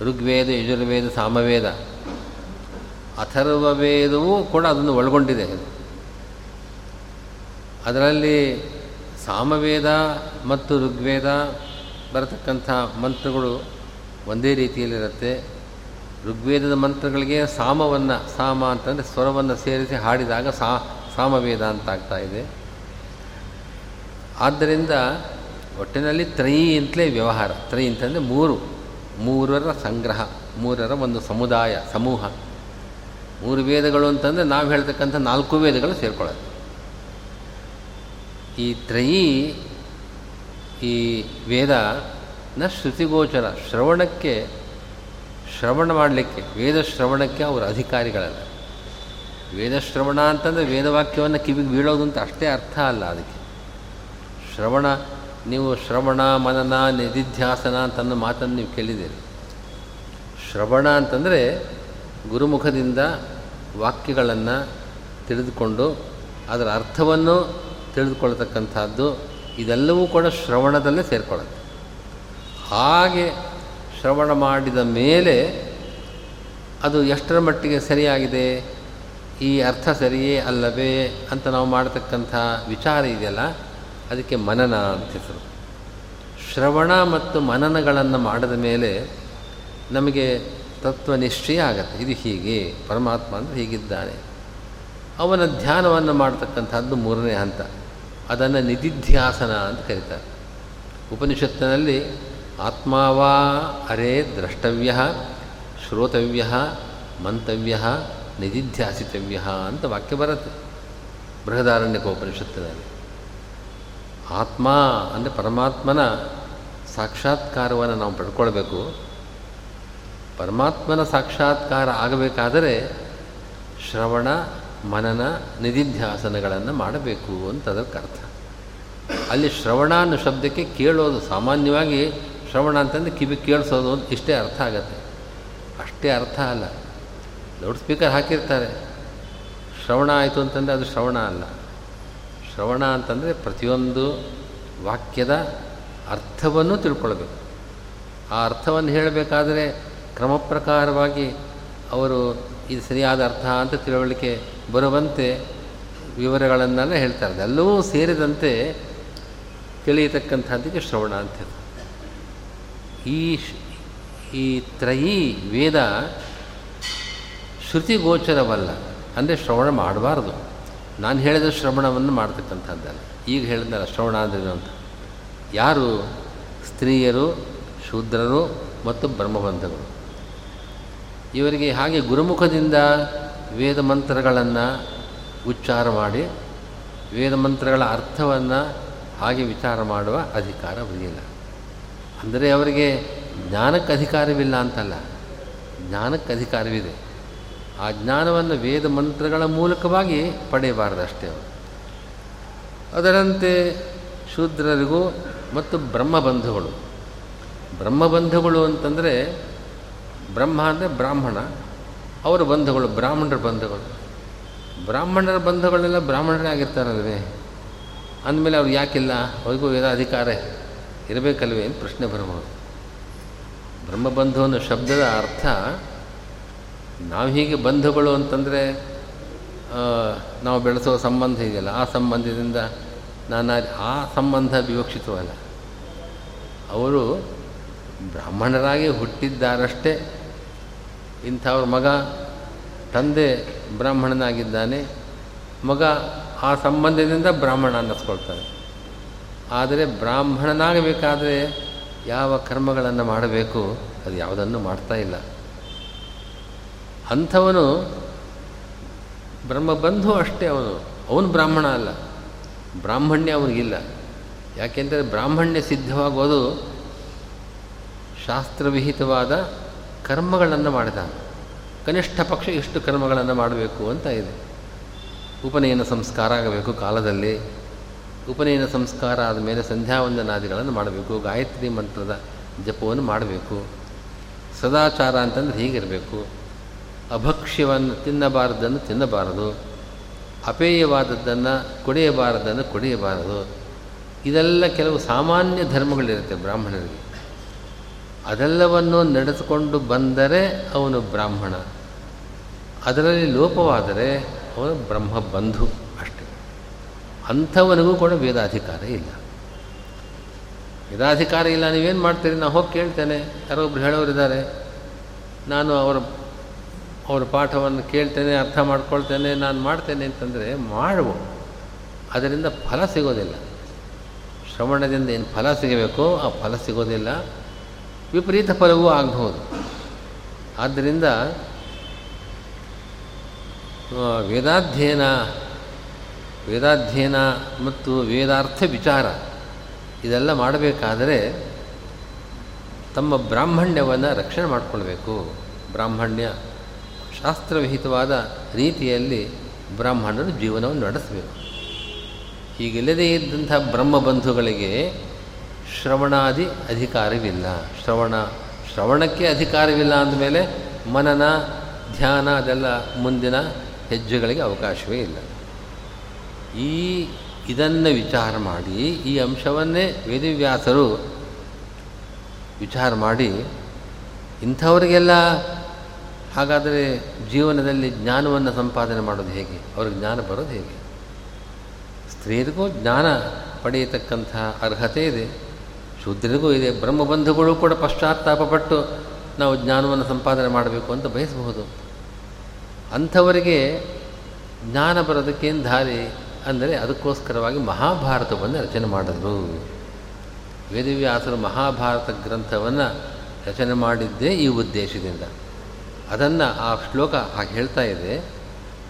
ಋಗ್ವೇದ, ಯಜುರ್ವೇದ, ಸಾಮವೇದ. ಅಥರ್ವ ವೇದವೂ ಕೂಡ ಅದನ್ನು ಒಳಗೊಂಡಿದೆ ಅದರಲ್ಲಿ ಸಾಮವೇದ ಮತ್ತು ಋಗ್ವೇದ ಬರತಕ್ಕಂಥ ಮಂತ್ರಗಳು ಒಂದೇ ರೀತಿಯಲ್ಲಿರುತ್ತೆ. ಋಗ್ವೇದದ ಮಂತ್ರಗಳಿಗೆ ಸಾಮವನ್ನು, ಸಾಮ ಅಂತಂದರೆ ಸ್ವರವನ್ನು ಸೇರಿಸಿ ಹಾಡಿದಾಗ ಸಾ, ಸಾಮವೇದ ಅಂತ ಆಗ್ತಾ ಇದೆ. ಆದ್ದರಿಂದ ಒಟ್ಟಿನಲ್ಲಿ ತ್ರಯಿ ಅಂತಲೇ ವ್ಯವಹಾರ. ತ್ರಯಿ ಅಂತಂದರೆ ಮೂರು. ಮೂರರ ಸಂಗ್ರಹ, ಮೂರರ ಒಂದು ಸಮುದಾಯ, ಸಮೂಹ. ಮೂರು ವೇದಗಳು ಅಂತಂದರೆ ನಾವು ಹೇಳ್ತಕ್ಕಂಥ ನಾಲ್ಕು ವೇದಗಳು ಸೇರ್ಕೊಳ್ಳೋದು. ಈ ತ್ರಯಿ, ಈ ವೇದ ನ ಶ್ರುತಿಗೋಚರ, ಶ್ರವಣಕ್ಕೆ, ಶ್ರವಣ ಮಾಡಲಿಕ್ಕೆ, ವೇದ ಶ್ರವಣಕ್ಕೆ ಅವರು ಅಧಿಕಾರಿಗಳಲ್ಲ. ವೇದ ಶ್ರವಣ ಅಂತಂದರೆ ವೇದವಾಕ್ಯವನ್ನು ಕಿವಿಗೆ ಬೀಳೋದು ಅಂತ ಅಷ್ಟೇ ಅರ್ಥ ಅಲ್ಲ ಅದಕ್ಕೆ. ಶ್ರವಣ, ನೀವು ಶ್ರವಣ, ಮನನ, ನಿಧಿಧ್ಯಾಸನ ಅಂತನ್ನೋ ಮಾತನ್ನು ನೀವು ಕೇಳಿದ್ದೀರಿ. ಶ್ರವಣ ಅಂತಂದರೆ ಗುರುಮುಖದಿಂದ ವಾಕ್ಯಗಳನ್ನು ತಿಳಿದುಕೊಂಡು ಅದರ ಅರ್ಥವನ್ನು ತಿಳಿದುಕೊಳ್ತಕ್ಕಂಥದ್ದು ಇದೆಲ್ಲವೂ ಕೂಡ ಶ್ರವಣದಲ್ಲೇ ಸೇರಿಕೊಳ್ಳುತ್ತೆ. ಹಾಗೆ ಶ್ರವಣ ಮಾಡಿದ ಮೇಲೆ ಅದು ಎಷ್ಟರ ಮಟ್ಟಿಗೆ ಸರಿಯಾಗಿದೆ, ಈ ಅರ್ಥ ಸರಿಯೇ ಅಲ್ಲವೇ ಅಂತ ನಾವು ಮಾಡತಕ್ಕಂಥ ವಿಚಾರ ಇದೆಯಲ್ಲ, ಅದಕ್ಕೆ ಮನನ ಅಂತ ಹೆಸರು. ಶ್ರವಣ ಮತ್ತು ಮನನಗಳನ್ನು ಮಾಡಿದ ಮೇಲೆ ನಮಗೆ ತತ್ವ ನಿಶ್ಚಯ ಆಗತ್ತೆ. ಇದು ಹೀಗೆ, ಪರಮಾತ್ಮ ಅಂದರೆ ಹೀಗಿದ್ದಾನೆ. ಅವನ ಧ್ಯಾನವನ್ನು ಮಾಡ್ತಕ್ಕಂಥದ್ದು ಮೂರನೇ ಹಂತ. ಅದನ್ನು ನಿಧಿಧ್ಯಾಸನ ಅಂತ ಕರೀತಾರೆ. ಉಪನಿಷತ್ತಿನಲ್ಲಿ ಆತ್ಮಾವಾ ಅರೇ ದ್ರಷ್ಟವ್ಯ, ಶ್ರೋತವ್ಯ, ಮಂತವ್ಯ, ನಿಧಿಧ್ಯಾಸಿತವ್ಯ ಅಂತ ವಾಕ್ಯ ಬರುತ್ತೆ. ಬೃಹದಾರಣ್ಯಕ ಉಪನಿಷತ್ತಿನಲ್ಲಿ. ಆತ್ಮ ಅಂದರೆ ಪರಮಾತ್ಮನ ಸಾಕ್ಷಾತ್ಕಾರವನ್ನು ನಾವು ಪಡ್ಕೊಳ್ಬೇಕು. ಪರಮಾತ್ಮನ ಸಾಕ್ಷಾತ್ಕಾರ ಆಗಬೇಕಾದರೆ ಶ್ರವಣ, ಮನನ, ನಿಧಿಧ್ಯಾಸನಗಳನ್ನು ಮಾಡಬೇಕು ಅಂತ ಅದಕ್ಕೆ ಅರ್ಥ. ಅಲ್ಲಿ ಶ್ರವಣ ಅನ್ನೋ ಶಬ್ದಕ್ಕೆ ಕೇಳೋದು ಸಾಮಾನ್ಯವಾಗಿ ಶ್ರವಣ ಅಂತಂದರೆ ಕಿವಿ ಕೇಳಿಸೋದು ಅಂತ ಇಷ್ಟೇ ಅರ್ಥ ಆಗತ್ತೆ. ಅಷ್ಟೇ ಅರ್ಥ ಅಲ್ಲ. ಲೌಡ್ ಸ್ಪೀಕರ್ ಹಾಕಿರ್ತಾರೆ. ಶ್ರವಣ ಆಯಿತು ಅಂತಂದರೆ ಅದು ಶ್ರವಣ ಅಲ್ಲ. ಶ್ರವಣ ಅಂತಂದರೆ ಪ್ರತಿಯೊಂದು ವಾಕ್ಯದ ಅರ್ಥವನ್ನು ತಿಳ್ಕೊಳ್ಬೇಕು. ಆ ಅರ್ಥವನ್ನು ಹೇಳಬೇಕಾದರೆ ಕ್ರಮ ಪ್ರಕಾರವಾಗಿ ಅವರು ಇದು ಸರಿಯಾದ ಅರ್ಥ ಅಂತ ತಿಳುವಳಿಕೆ ಬರುವಂತೆ ವಿವರಗಳನ್ನೆಲ್ಲ ಹೇಳ್ತಾರೆ. ಎಲ್ಲವೂ ಸೇರಿದಂತೆ ತಿಳಿಯತಕ್ಕಂಥದ್ದಕ್ಕೆ ಶ್ರವಣ ಅಂತ ಈ ಈ ತ್ರಯೀ ವೇದ ಶ್ರುತಿಗೋಚರವಲ್ಲ. ಅಂದರೆ ಶ್ರವಣ ಮಾಡಬಾರ್ದು. ನಾನು ಹೇಳಿದ ಶ್ರವಣವನ್ನು ಮಾಡ್ತಕ್ಕಂಥದ್ದಲ್ಲ. ಈಗ ಹೇಳಿದ್ನಲ್ಲ ಶ್ರವಣ ಅಂದ್ರೇನು ಅಂತ. ಯಾರು ಸ್ತ್ರೀಯರು, ಶೂದ್ರರು ಮತ್ತು ಬ್ರಹ್ಮಬಂಧಗಳು. ಇವರಿಗೆ ಹಾಗೆ ಗುರುಮುಖದಿಂದ ವೇದ ಮಂತ್ರಗಳನ್ನು ಉಚ್ಚಾರ ಮಾಡಿ, ವೇದ ಮಂತ್ರಗಳ ಅರ್ಥವನ್ನು ಹಾಗೆ ವಿಚಾರ ಮಾಡುವ ಅಧಿಕಾರ ಅವರಿಗಿಲ್ಲ. ಅಂದರೆ ಅವರಿಗೆ ಜ್ಞಾನಕ್ಕೆ ಅಧಿಕಾರವಿಲ್ಲ ಅಂತಲ್ಲ, ಜ್ಞಾನಕ್ಕೆ ಅಧಿಕಾರವಿದೆ. ಆ ಜ್ಞಾನವನ್ನು ವೇದ ಮಂತ್ರಗಳ ಮೂಲಕವಾಗಿ ಪಡೆಯಬಾರದಷ್ಟೇ ಅವರು. ಅದರಂತೆ ಶೂದ್ರರಿಗೂ ಮತ್ತು ಬ್ರಹ್ಮಬಂಧುಗಳು. ಬ್ರಹ್ಮಬಂಧುಗಳು ಅಂತಂದರೆ ಬ್ರಹ್ಮ ಅಂದರೆ ಬ್ರಾಹ್ಮಣ. ಅವರ ಬಂಧುಗಳು, ಬ್ರಾಹ್ಮಣರ ಬಂಧುಗಳು. ಬ್ರಾಹ್ಮಣರ ಬಂಧುಗಳೆಲ್ಲ ಬ್ರಾಹ್ಮಣರೇ ಆಗಿರ್ತಾರಲ್ವೇ ಅಂದಮೇಲೆ ಅವ್ರು ಯಾಕಿಲ್ಲ? ಅವ್ರಿಗೂ ವೇದಾಧಿಕಾರ ಇರಬೇಕಲ್ವೇ ಅಂತ ಪ್ರಶ್ನೆ ಬರಬಹುದು. ಬ್ರಹ್ಮಬಂಧು ಅನ್ನೋ ಶಬ್ದದ ಅರ್ಥ ನಾವು ಹೀಗೆ ಬಂಧುಗಳು ಅಂತಂದರೆ ನಾವು ಬೆಳೆಸೋ ಸಂಬಂಧ ಇದೆಯಲ್ಲ ಆ ಸಂಬಂಧದಿಂದ ನಾನು ಆ ಸಂಬಂಧ ವಿವಕ್ಷಿತವಲ್ಲ. ಅವರು ಬ್ರಾಹ್ಮಣರಾಗಿ ಹುಟ್ಟಿದ್ದಾರಷ್ಟೇ. ಇಂಥವ್ರ ಮಗ ತಂದೆ ಬ್ರಾಹ್ಮಣನಾಗಿದ್ದಾನೆ, ಮಗ ಆ ಸಂಬಂಧದಿಂದ ಬ್ರಾಹ್ಮಣ ಅನ್ನಿಸ್ಕೊಳ್ತಾನೆ ಆದರೆ ಬ್ರಾಹ್ಮಣನಾಗಬೇಕಾದ್ರೆ ಯಾವ ಕರ್ಮಗಳನ್ನು ಮಾಡಬೇಕು, ಅದು ಯಾವುದನ್ನು ಮಾಡ್ತಾ ಇಲ್ಲ. ಅಂಥವನು ಬ್ರಹ್ಮಬಂಧು ಅಷ್ಟೇ ಅವನು ಅವನು ಬ್ರಾಹ್ಮಣ ಅಲ್ಲ, ಬ್ರಾಹ್ಮಣ್ಯ ಅವನಿಗಿಲ್ಲ ಯಾಕೆಂದರೆ ಬ್ರಾಹ್ಮಣ್ಯ ಸಿದ್ಧವಾಗೋದು ಶಾಸ್ತ್ರವಿಹಿತವಾದ ಕರ್ಮಗಳನ್ನು ಮಾಡಿದ. ಕನಿಷ್ಠ ಪಕ್ಷ ಎಷ್ಟು ಕರ್ಮಗಳನ್ನು ಮಾಡಬೇಕು ಅಂತ ಇದೆ. ಉಪನಯನ ಸಂಸ್ಕಾರ ಆಗಬೇಕು ಕಾಲದಲ್ಲಿ. ಉಪನಯನ ಸಂಸ್ಕಾರ ಆದಮೇಲೆ ಸಂಧ್ಯಾವಂದನಾದಿಗಳನ್ನು ಮಾಡಬೇಕು. ಗಾಯತ್ರಿ ಮಂತ್ರದ ಜಪವನ್ನು ಮಾಡಬೇಕು. ಸದಾಚಾರ ಅಂತಂದರೆ ಹೀಗಿರಬೇಕು. ಅಭಕ್ಷ್ಯವನ್ನು ತಿನ್ನಬಾರದನ್ನು ತಿನ್ನಬಾರದು. ಅಪೇಯವಾದದ್ದನ್ನು ಕುಡಿಯಬಾರದನ್ನು ಕುಡಿಯಬಾರದು. ಇದೆಲ್ಲ ಕೆಲವು ಸಾಮಾನ್ಯ ಧರ್ಮಗಳಿರುತ್ತೆ ಬ್ರಾಹ್ಮಣರಿಗೆ. ಅದೆಲ್ಲವನ್ನು ನಡೆಸಿಕೊಂಡು ಬಂದರೆ ಅವನು ಬ್ರಾಹ್ಮಣ. ಅದರಲ್ಲಿ ಲೋಪವಾದರೆ ಅವನು ಬ್ರಹ್ಮ ಬಂಧು ಅಷ್ಟೇ. ಅಂಥವನಿಗೂ ಕೂಡ ವೇದಾಧಿಕಾರ ಇಲ್ಲ. ವೇದಾಧಿಕಾರ ಇಲ್ಲ, ನೀವೇನು ಮಾಡ್ತೀರಿ? ನಾನು ಹೋಗಿ ಕೇಳ್ತೇನೆ. ಹೇಳೋರು ಹೇಳೋರಿದ್ದಾರೆ. ನಾನು ಅವರ ಅವರ ಪಾಠವನ್ನು ಕೇಳ್ತೇನೆ, ಅರ್ಥ ಮಾಡ್ಕೊಳ್ತೇನೆ, ನಾನು ಮಾಡ್ತೇನೆ ಅಂತಂದರೆ ಮಾಡುವ. ಅದರಿಂದ ಫಲ ಸಿಗೋದಿಲ್ಲ. ಶ್ರವಣದಿಂದ ಏನು ಫಲ ಸಿಗಬೇಕೋ ಆ ಫಲ ಸಿಗೋದಿಲ್ಲ. ವಿಪರೀತ ಫಲವೂ ಆಗಬಹುದು ಆದ್ದರಿಂದ ವೇದಾಧ್ಯಯನ ವೇದಾಧ್ಯಯನ ಮತ್ತು ವೇದಾರ್ಥ ವಿಚಾರ ಇದೆಲ್ಲ ಮಾಡಬೇಕಾದರೆ ತಮ್ಮ ಬ್ರಾಹ್ಮಣ್ಯವನ್ನು ರಕ್ಷಣೆ ಮಾಡಿಕೊಳ್ಬೇಕು. ಬ್ರಾಹ್ಮಣ್ಯ ಶಾಸ್ತ್ರವಿಹಿತವಾದ ರೀತಿಯಲ್ಲಿ ಬ್ರಾಹ್ಮಣರು ಜೀವನವನ್ನು ನಡೆಸಬೇಕು. ಹೀಗಿಲ್ಲದೇ ಇದ್ದಂಥ ಬ್ರಹ್ಮಬಂಧುಗಳಿಗೆ ಶ್ರವಣಾದಿ ಅಧಿಕಾರವಿಲ್ಲ. ಶ್ರವಣ, ಶ್ರವಣಕ್ಕೆ ಅಧಿಕಾರವಿಲ್ಲ ಅಂದಮೇಲೆ ಮನನ, ಧ್ಯಾನ ಅದೆಲ್ಲ ಮುಂದಿನ ಹೆಜ್ಜೆಗಳಿಗೆ ಅವಕಾಶವೇ ಇಲ್ಲ. ಈ, ಇದನ್ನು ವಿಚಾರ ಮಾಡಿ, ಈ ಅಂಶವನ್ನೇ ವೇದವ್ಯಾಸರು ವಿಚಾರ ಮಾಡಿ, ಇಂಥವರಿಗೆಲ್ಲ ಹಾಗಾದರೆ ಜೀವನದಲ್ಲಿ ಜ್ಞಾನವನ್ನು ಸಂಪಾದನೆ ಮಾಡೋದು ಹೇಗೆ? ಅವ್ರಿಗೆ ಜ್ಞಾನ ಬರೋದು ಹೇಗೆ? ಸ್ತ್ರೀಯರಿಗೂ ಜ್ಞಾನ ಪಡೆಯತಕ್ಕಂಥ ಅರ್ಹತೆ ಇದೆ. ಶೂದ್ರರಿಗೂ ಇದೆ, ಬ್ರಹ್ಮಬಂಧುಗಳು ಕೂಡ ಪಶ್ಚಾತ್ತಾಪಪಟ್ಟು ನಾವು ಜ್ಞಾನವನ್ನು ಸಂಪಾದನೆ ಮಾಡಬೇಕು ಅಂತ ಬಯಸಬಹುದು. ಅಂಥವರಿಗೆ ಜ್ಞಾನ ಬರೋದಕ್ಕೇನು ದಾರಿ ಅಂದರೆ ಅದಕ್ಕೋಸ್ಕರವಾಗಿ ಮಹಾಭಾರತವನ್ನು ರಚನೆ ಮಾಡಿದರು. ವೇದವ್ಯಾಸರು ಮಹಾಭಾರತ ಗ್ರಂಥವನ್ನು ರಚನೆ ಮಾಡಿದ್ದೇ ಈ ಉದ್ದೇಶದಿಂದ. ಅದನ್ನು ಆ ಶ್ಲೋಕ ಹಾಗೆ ಹೇಳ್ತಾ ಇದೆ.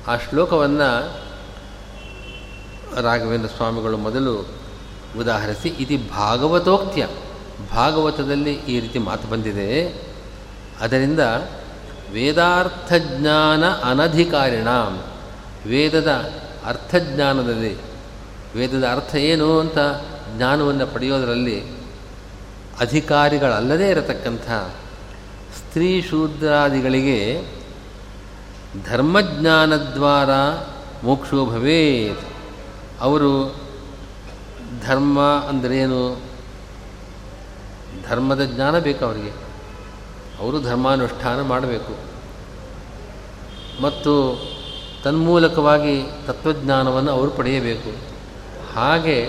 ಆ ಶ್ಲೋಕವನ್ನು ರಾಘವೇಂದ್ರ ಸ್ವಾಮಿಗಳು ಮೊದಲು ಉದಾಹರಿಸಿ ಇದು ಭಾಗವತೋಕ್ತ್ಯ. ಭಾಗವತದಲ್ಲಿ ಈ ರೀತಿ ಮಾತು ಬಂದಿದೆ. ಅದರಿಂದ ವೇದಾರ್ಥಜ್ಞಾನ ಅನಧಿಕಾರಿಣ. ವೇದದ ಅರ್ಥಜ್ಞಾನದಲ್ಲಿ, ವೇದದ ಅರ್ಥ ಏನು ಅಂತ ಜ್ಞಾನವನ್ನು ಪಡೆಯೋದರಲ್ಲಿ ಅಧಿಕಾರಿಗಳಲ್ಲದೇ ಇರತಕ್ಕಂಥ ಸ್ತ್ರೀ ಶೂದ್ರಾದಿಗಳಿಗೆ ಧರ್ಮಜ್ಞಾನದ್ವಾರ ಮೋಕ್ಷೋ ಭವೇತ್ ಅವರು ಧರ್ಮ ಅಂದ್ರೇನು? ಧರ್ಮದ ಜ್ಞಾನ ಬೇಕು ಅವರಿಗೆ. ಅವರು ಧರ್ಮಾನುಷ್ಠಾನ ಮಾಡಬೇಕು. ಮತ್ತು ತನ್ಮೂಲಕವಾಗಿ ತತ್ವಜ್ಞಾನವನ್ನು ಅವರು ಪಡೆಯಬೇಕು. ಹಾಗೆ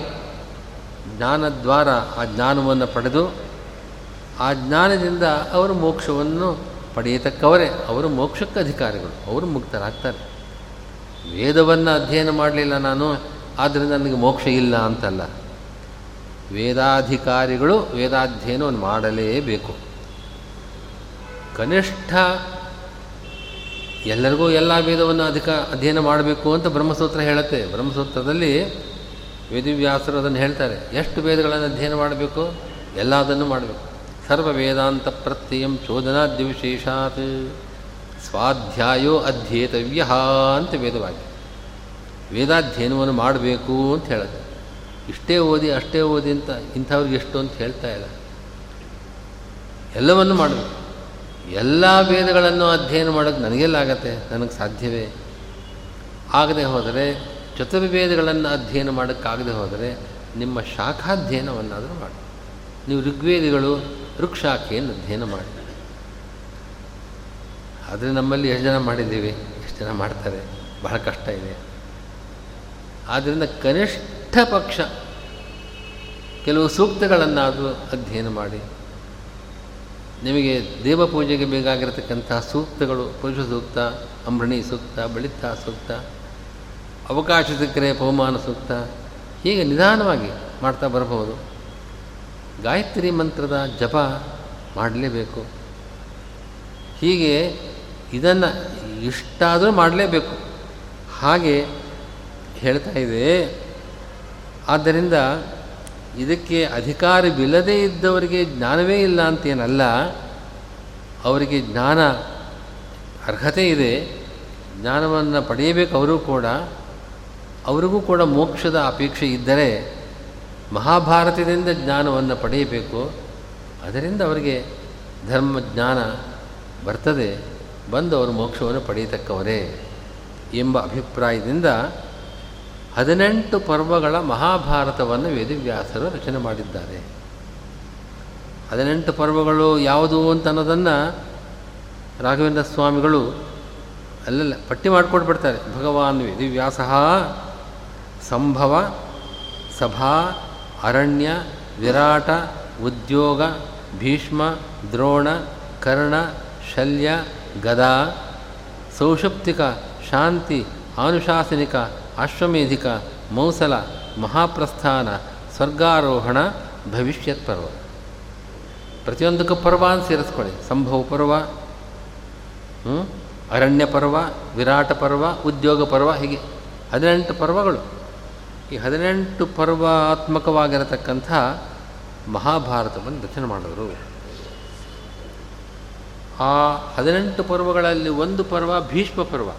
ಜ್ಞಾನದ್ವಾರ ಆ ಜ್ಞಾನವನ್ನು ಪಡೆದು ಆ ಜ್ಞಾನದಿಂದ ಅವರು ಮೋಕ್ಷವನ್ನು ಪಡೆಯತಕ್ಕವರೇ. ಅವರು ಮೋಕ್ಷಕ್ಕೆ ಅಧಿಕಾರಿಗಳು ಅವರು ಮುಕ್ತರಾಗ್ತಾರೆ. ವೇದವನ್ನು ಅಧ್ಯಯನ ಮಾಡಲಿಲ್ಲ ನಾನು. ಆದ್ದರಿಂದ ನನಗೆ ಮೋಕ್ಷ ಇಲ್ಲ ಅಂತಲ್ಲ. ವೇದಾಧಿಕಾರಿಗಳು ವೇದಾಧ್ಯಯನವನ್ನು ಮಾಡಲೇಬೇಕು. ಕನಿಷ್ಠ ಎಲ್ಲರಿಗೂ ಎಲ್ಲ ವೇದವನ್ನು ಅಧಿಕ ಅಧ್ಯಯನ ಮಾಡಬೇಕು ಅಂತ ಬ್ರಹ್ಮಸೂತ್ರ ಹೇಳುತ್ತೆ. ಬ್ರಹ್ಮಸೂತ್ರದಲ್ಲಿ ವೇದಿವ್ಯಾಸರು ಅದನ್ನು ಹೇಳ್ತಾರೆ. ಎಷ್ಟು ವೇದಗಳನ್ನು ಅಧ್ಯಯನ ಮಾಡಬೇಕು? ಎಲ್ಲದನ್ನು ಮಾಡಬೇಕು. ಸರ್ವ ವೇದಾಂತ ಪ್ರತ್ಯಯಂ ಚೋದನಾದ್ಯವಿಶೇಷಾತ್. ಸ್ವಾಧ್ಯಾಯೋ ಅಧ್ಯೇತವ್ಯ ಅಂತ ವೇದವಾಕ್ಯ. ವೇದಾಧ್ಯಯನವನ್ನು ಮಾಡಬೇಕು ಅಂತ ಹೇಳುತ್ತೆ. ಇಷ್ಟೇ ಓದಿ, ಅಷ್ಟೇ ಓದಿ ಅಂತ ಇಂಥವ್ರಿಗೆ ಎಷ್ಟು ಅಂತ ಹೇಳ್ತಾ ಇಲ್ಲ. ಎಲ್ಲವನ್ನು ಮಾಡಬೇಕು. ಎಲ್ಲ ವೇದಗಳನ್ನು ಅಧ್ಯಯನ ಮಾಡೋಕ್ಕೆ ನನಗೆಲ್ಲಾಗತ್ತೆ ನನಗೆ ಸಾಧ್ಯವೇ? ಆಗದೆ ಹೋದರೆ, ಚತುರ್ವೇದಗಳನ್ನು ಅಧ್ಯಯನ ಮಾಡೋಕ್ಕಾಗದೆ ಹೋದರೆ, ನಿಮ್ಮ ಶಾಖಾಧ್ಯಯನವನ್ನಾದರೂ ಮಾಡಿ. ನೀವು ಋಗ್ವೇದಿಗಳು, ಋಕ್ಷಾಖೆಯನ್ನು ಅಧ್ಯಯನ ಮಾಡಿ. ಆದರೆ ನಮ್ಮಲ್ಲಿ ಎಷ್ಟು ಜನ ಮಾಡಿದ್ದೀವಿ? ಎಷ್ಟು ಜನ ಮಾಡ್ತಾರೆ? ಬಹಳ ಕಷ್ಟ ಇದೆ. ಆದ್ದರಿಂದ ಕನಿಷ್ಠ ಪಕ್ಷ ಕೆಲವು ಸೂಕ್ತಗಳನ್ನಾದರೂ ಅಧ್ಯಯನ ಮಾಡಿ. ನಿಮಗೆ ದೇವಪೂಜೆಗೆ ಬೇಕಾಗಿರತಕ್ಕಂಥ ಸೂಕ್ತಗಳು, ಪುರುಷ ಸೂಕ್ತ, ಅಂಬರಣಿ ಸೂಕ್ತ, ಬಳಿತ ಸೂಕ್ತ, ಅವಕಾಶ ಸಿಕ್ಕರೆ ಪವಮಾನ ಸೂಕ್ತ, ಹೀಗೆ ನಿಧಾನವಾಗಿ ಮಾಡ್ತಾ ಬರಬಹುದು. ಗಾಯತ್ರಿ ಮಂತ್ರದ ಜಪ ಮಾಡಲೇಬೇಕು. ಹೀಗೆ ಇದನ್ನು ಇಷ್ಟಾದರೂ ಮಾಡಲೇಬೇಕು. ಹಾಗೆ ಹೇಳ್ತಾ ಇದೆ. ಆದ್ದರಿಂದ ಇದಕ್ಕೆ ಅಧಿಕಾರವಿಲ್ಲದೆ ಇದ್ದವರಿಗೆ ಜ್ಞಾನವೇ ಇಲ್ಲ ಅಂತೇನಲ್ಲ, ಅವರಿಗೆ ಜ್ಞಾನ ಅರ್ಹತೆ ಇದೆ, ಜ್ಞಾನವನ್ನು ಪಡೆಯಬೇಕು ಅವರು ಕೂಡ. ಅವರಿಗೂ ಕೂಡ ಮೋಕ್ಷದ ಅಪೇಕ್ಷೆ ಇದ್ದರೆ ಮಹಾಭಾರತದಿಂದ ಜ್ಞಾನವನ್ನು ಪಡೆಯಬೇಕು. ಅದರಿಂದ ಅವರಿಗೆ ಧರ್ಮ ಜ್ಞಾನ ಬರ್ತದೆ, ಬಂದು ಅವರು ಮೋಕ್ಷವನ್ನು ಪಡೆಯತಕ್ಕವರೇ ಎಂಬ ಅಭಿಪ್ರಾಯದಿಂದ ಹದಿನೆಂಟು ಪರ್ವಗಳ ಮಹಾಭಾರತವನ್ನು ವೇದವ್ಯಾಸರು ರಚನೆ ಮಾಡಿದ್ದಾರೆ. ಹದಿನೆಂಟು ಪರ್ವಗಳು ಯಾವುದು ಅಂತ ಅನ್ನೋದನ್ನು ರಾಘವೇಂದ್ರ ಸ್ವಾಮಿಗಳು ಅಲ್ಲೆಲ್ಲ ಪಟ್ಟಿ ಮಾಡಿಕೊಟ್ಬಿಡ್ತಾರೆ. ಭಗವಾನ್ ವೇದಿವ್ಯಾಸ, ಸಂಭವ, ಸಭಾ, ಅರಣ್ಯ, ವಿರಾಟ, ಉದ್ಯೋಗ, ಭೀಷ್ಮ, ದ್ರೋಣ, ಕರ್ಣ, ಶಲ್ಯ, ಗದಾ ಸೌಷುಪ್ತಿಕ ಶಾಂತಿ, ಆನುಶಾಸನಿಕ ಅಶ್ವಮೇಧಿಕ ಮೌಸಲ ಮಹಾಪ್ರಸ್ಥಾನ ಸ್ವರ್ಗಾರೋಹಣ ಭವಿಷ್ಯತ್ ಪರ್ವ. ಪ್ರತಿಯೊಂದಕ್ಕೂ ಪರ್ವ ಅಂತ ಸೇರಿಸ್ಕೊಳ್ಳಿ. ಸಂಭವ ಪರ್ವ ಅರಣ್ಯ ಪರ್ವ, ವಿರಾಟ ಪರ್ವ, ಉದ್ಯೋಗ ಪರ್ವ, ಹೀಗೆ ಹದಿನೆಂಟು ಪರ್ವಗಳು. ಈ ಹದಿನೆಂಟು ಪರ್ವಾತ್ಮಕವಾಗಿರತಕ್ಕಂಥ ಮಹಾಭಾರತವನ್ನು ರಚನೆ ಮಾಡಿದರು. ಆ ಹದಿನೆಂಟು ಪರ್ವಗಳಲ್ಲಿ ಒಂದು ಪರ್ವ ಭೀಷ್ಮ ಪರ್ವ.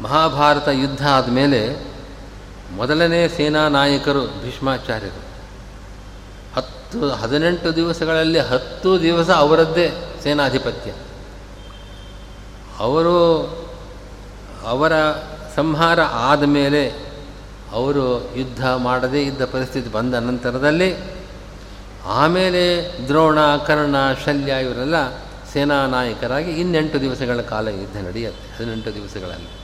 ಮಹಾಭಾರತ ಯುದ್ಧ ಆದಮೇಲೆ ಮೊದಲನೇ ಸೇನಾ ನಾಯಕರು ಭೀಷ್ಮಾಚಾರ್ಯರು. ಹತ್ತು, ಹದಿನೆಂಟು ದಿವಸಗಳಲ್ಲಿ ಹತ್ತು ದಿವಸ ಅವರದ್ದೇ ಸೇನಾಧಿಪತ್ಯ. ಅವರು ಅವರ ಸಂಹಾರ ಆದಮೇಲೆ ಅವರು ಯುದ್ಧ ಮಾಡದೇ ಇದ್ದ ಪರಿಸ್ಥಿತಿ ಬಂದ ನಂತರದಲ್ಲಿ ಆಮೇಲೆ ದ್ರೋಣ, ಕರ್ಣ, ಶಲ್ಯ ಇವರೆಲ್ಲ ಸೇನಾ ನಾಯಕರಾಗಿ ಇನ್ನೆಂಟು ದಿವಸಗಳ ಕಾಲ ಯುದ್ಧ ನಡೆಯುತ್ತೆ, ಹದಿನೆಂಟು ದಿವಸಗಳಲ್ಲಿ.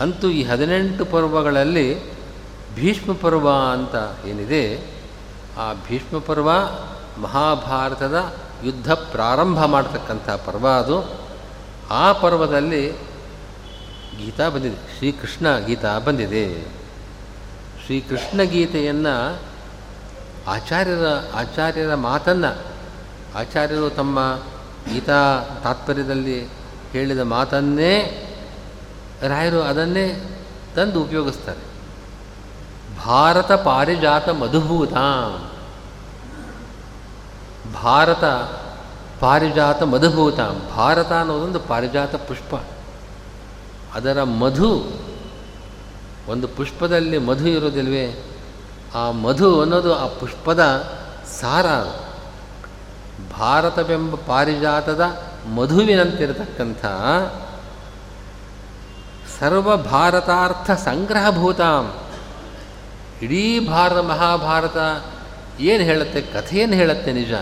ಅಂತೂ ಈ ಹದಿನೆಂಟು ಪರ್ವಗಳಲ್ಲಿ ಭೀಷ್ಮ ಪರ್ವ ಅಂತ ಏನಿದೆ, ಆ ಭೀಷ್ಮ ಪರ್ವ ಮಹಾಭಾರತದ ಯುದ್ಧ ಪ್ರಾರಂಭ ಮಾಡತಕ್ಕಂಥ ಪರ್ವ ಅದು. ಆ ಪರ್ವದಲ್ಲಿ ಗೀತಾ ಬಂದಿದೆ, ಶ್ರೀಕೃಷ್ಣ ಗೀತಾ ಬಂದಿದೆ. ಶ್ರೀಕೃಷ್ಣ ಗೀತೆಯನ್ನು ಆಚಾರ್ಯರ ಆಚಾರ್ಯರ ಮಾತನ್ನು, ಆಚಾರ್ಯರು ತಮ್ಮ ಗೀತಾ ತಾತ್ಪರ್ಯದಲ್ಲಿ ಹೇಳಿದ ಮಾತನ್ನೇ ರಾಯರು ಅದನ್ನೇ ತಂದು ಉಪಯೋಗಿಸ್ತಾರೆ. ಭಾರತ ಪಾರಿಜಾತ ಮಧುಭೂತ. ಭಾರತ ಪಾರಿಜಾತ ಮಧುಭೂತ. ಭಾರತ ಅನ್ನೋದೊಂದು ಪಾರಿಜಾತ ಪುಷ್ಪ. ಅದರ ಮಧು, ಒಂದು ಪುಷ್ಪದಲ್ಲಿ ಮಧು ಇರೋದಿಲ್ವೇ ಆ ಮಧು ಅನ್ನೋದು ಆ ಪುಷ್ಪದ ಸಾರ. ಭಾರತವೆಂಬ ಪಾರಿಜಾತದ ಮಧುವಿನಂತಿರತಕ್ಕಂಥ ಸರ್ವ ಭಾರತಾರ್ಥ ಸಂಗ್ರಹಭೂತ ಇಡೀ ಭಾರತ, ಮಹಾಭಾರತ ಏನು ಹೇಳುತ್ತೆ? ಕಥೆಯನ್ನು ಹೇಳುತ್ತೆ ನಿಜ?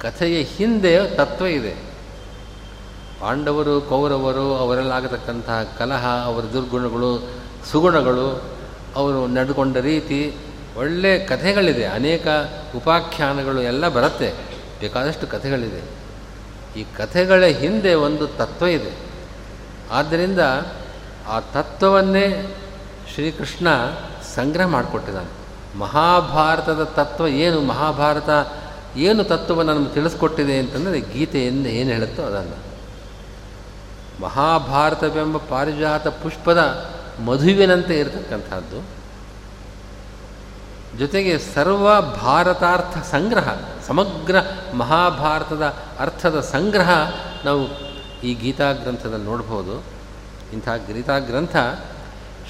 ಕಥೆಯ ಹಿಂದೆ ತತ್ವ ಇದೆ. ಪಾಂಡವರು, ಕೌರವರು ಅವರಲ್ಲಾಗತಕ್ಕಂತಹ ಕಲಹ, ಅವರ ದುರ್ಗುಣಗಳು, ಸುಗುಣಗಳು, ಅವರು ನಡೆದುಕೊಂಡ ರೀತಿ ಒಳ್ಳೆಯ ಕಥೆಗಳಿದೆ. ಅನೇಕ ಉಪಾಖ್ಯಾನಗಳು ಎಲ್ಲ ಬರುತ್ತೆ. ಬೇಕಾದಷ್ಟು ಕಥೆಗಳಿದೆ. ಈ ಕಥೆಗಳ ಹಿಂದೆ ಒಂದು ತತ್ವ ಇದೆ. ಆದ್ದರಿಂದ ಆ ತತ್ವವನ್ನೇ ಶ್ರೀಕೃಷ್ಣ ಸಂಗ್ರಹ ಮಾಡಿಕೊಟ್ಟಿದ್ದಾನೆ. ಮಹಾಭಾರತದ ತತ್ವ ಏನು? ಮಹಾಭಾರತ ಏನು ತತ್ವವನ್ನು ನಮಗೆ ತಿಳಿಸ್ಕೊಟ್ಟಿದೆ ಅಂತಂದರೆ ಗೀತೆಯಿಂದ ಏನು ಹೇಳುತ್ತೋ ಅದನ್ನು. ಮಹಾಭಾರತವೆಂಬ ಪಾರಿಜಾತ ಪುಷ್ಪದ ಮಧುವಿನಂತೆ ಇರತಕ್ಕಂಥದ್ದು. ಜೊತೆಗೆ ಸರ್ವ ಭಾರತಾರ್ಥ ಸಂಗ್ರಹ, ಸಮಗ್ರ ಮಹಾಭಾರತದ ಅರ್ಥದ ಸಂಗ್ರಹ ನಾವು ಈ ಗೀತಾ ಗ್ರಂಥದಲ್ಲಿ ನೋಡ್ಬೋದು. ಇಂಥ ಗೀತಾ ಗ್ರಂಥ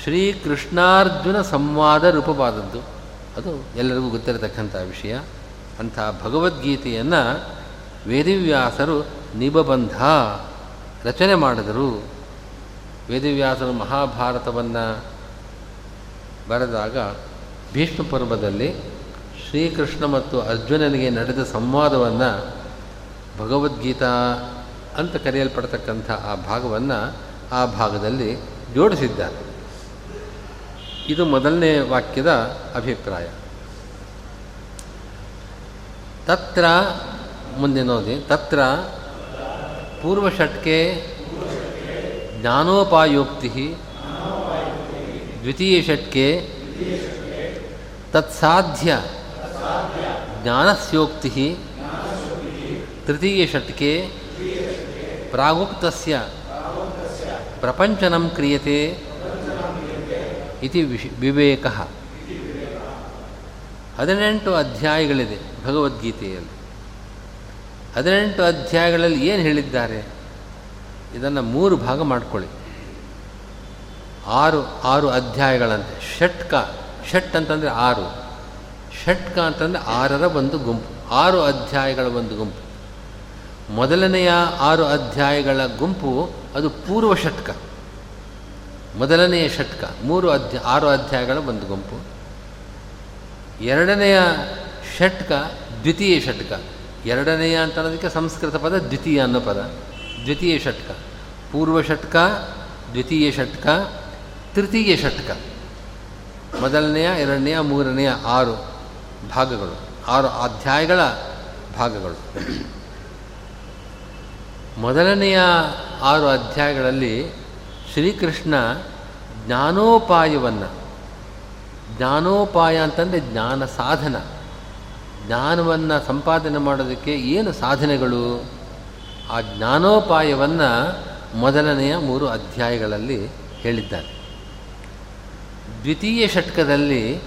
ಶ್ರೀಕೃಷ್ಣಾರ್ಜುನ ಸಂವಾದ ರೂಪವಾದದ್ದು. ಅದು ಎಲ್ಲರಿಗೂ ಗೊತ್ತಿರತಕ್ಕಂಥ ವಿಷಯ. ಅಂಥ ಭಗವದ್ಗೀತೆಯನ್ನು ವೇದವ್ಯಾಸರು ನಿಬಬಂಧ ರಚನೆ ಮಾಡಿದರು. ವೇದವ್ಯಾಸರು ಮಹಾಭಾರತವನ್ನು ಬರೆದಾಗ ಭೀಷ್ಮ ಪರ್ವದಲ್ಲಿ ಶ್ರೀಕೃಷ್ಣ ಮತ್ತು ಅರ್ಜುನನಿಗೆ ನಡೆದ ಸಂವಾದವನ್ನು ಭಗವದ್ಗೀತಾ ಅಂತ ಕರೆಯಲ್ಪಡ್ತಕ್ಕಂಥ ಆ ಭಾಗವನ್ನು ಆ ಭಾಗದಲ್ಲಿ ಜೋಡಿಸಿದ್ದಾರೆ. ಇದು ಮೊದಲನೇ ವಾಕ್ಯದ ಅಭಿಪ್ರಾಯ. ತತ್ರ, ಮುಂದೆ ನೋಡಿ, ತತ್ರ ಪೂರ್ವಷಟ್ಕೆ ಜ್ಞಾನೋಪಾಯೋಕ್ತಿ ದ್ವಿತೀಯ ಷಟ್ಕೆ ತತ್ಸಾಧ್ಯ ಜ್ಞಾನಸ್ಯೋಕ್ತಿ ತೃತೀಯ ಷಟ್ಕೆ ಪ್ರಾಗುಕ್ತಸ್ಯ ಪ್ರಪಂಚನಂ ಕ್ರಿಯತೆ ಇತಿ ವಿಶ್ ವಿವೇಕ. ಹದಿನೆಂಟು ಅಧ್ಯಾಯಗಳಿದೆ ಭಗವದ್ಗೀತೆಯಲ್ಲಿ. ಹದಿನೆಂಟು ಅಧ್ಯಾಯಗಳಲ್ಲಿ ಏನು ಹೇಳಿದ್ದಾರೆ? ಇದನ್ನು ಮೂರು ಭಾಗ ಮಾಡಿಕೊಳ್ಳಿ. ಆರು ಆರು ಅಧ್ಯಾಯಗಳಂತೆ. ಷಟ್ಕ, ಷಟ್ ಅಂತಂದರೆ ಆರು. ಷಟ್ಕ ಅಂತಂದರೆ ಆರರ ಒಂದು ಗುಂಪು. ಆರು ಅಧ್ಯಾಯಗಳ ಒಂದು ಗುಂಪು. ಮೊದಲನೆಯ ಆರು ಅಧ್ಯಾಯಗಳ ಗುಂಪು ಅದು ಪೂರ್ವ ಷಟ್ಕ. ಮೊದಲನೆಯ ಷಟ್ಕ, ಮೂರು ಅಧ್ಯ, ಆರು ಅಧ್ಯಾಯಗಳ ಒಂದು ಗುಂಪು. ಎರಡನೆಯ ಷಟ್ಕ ದ್ವಿತೀಯ ಷಟ್ಕ. ಎರಡನೆಯ ಅಂತ ಅನ್ನೋದಕ್ಕೆ ಸಂಸ್ಕೃತ ಪದ ದ್ವಿತೀಯ ಅನ್ನೋ ಪದ. ದ್ವಿತೀಯ ಷಟ್ಕ. ಪೂರ್ವ ಷಟ್ಕ, ದ್ವಿತೀಯ ಷಟ್ಕ, ತೃತೀಯ ಷಟ್ಕ. ಮೊದಲನೆಯ, ಎರಡನೆಯ, ಮೂರನೆಯ ಆರು ಭಾಗಗಳು, ಆರು ಅಧ್ಯಾಯಗಳ ಭಾಗಗಳು. ಮೊದಲನೆಯ ಆರು ಅಧ್ಯಾಯಗಳಲ್ಲಿ ಶ್ರೀಕೃಷ್ಣ ಜ್ಞಾನೋಪಾಯವನ್ನು, ಜ್ಞಾನೋಪಾಯ ಅಂತಂದರೆ ಜ್ಞಾನ ಸಾಧನ, ಜ್ಞಾನವನ್ನು ಸಂಪಾದನೆ ಮಾಡೋದಕ್ಕೆ ಏನು ಸಾಧನೆಗಳು? ಆ ಜ್ಞಾನೋಪಾಯವನ್ನು ಮೊದಲನೆಯ ಮೂರು ಅಧ್ಯಾಯಗಳಲ್ಲಿ ಹೇಳಿದ್ದಾರೆ. ದ್ವಿತೀಯ ಷಟ್ಕದಲ್ಲಿ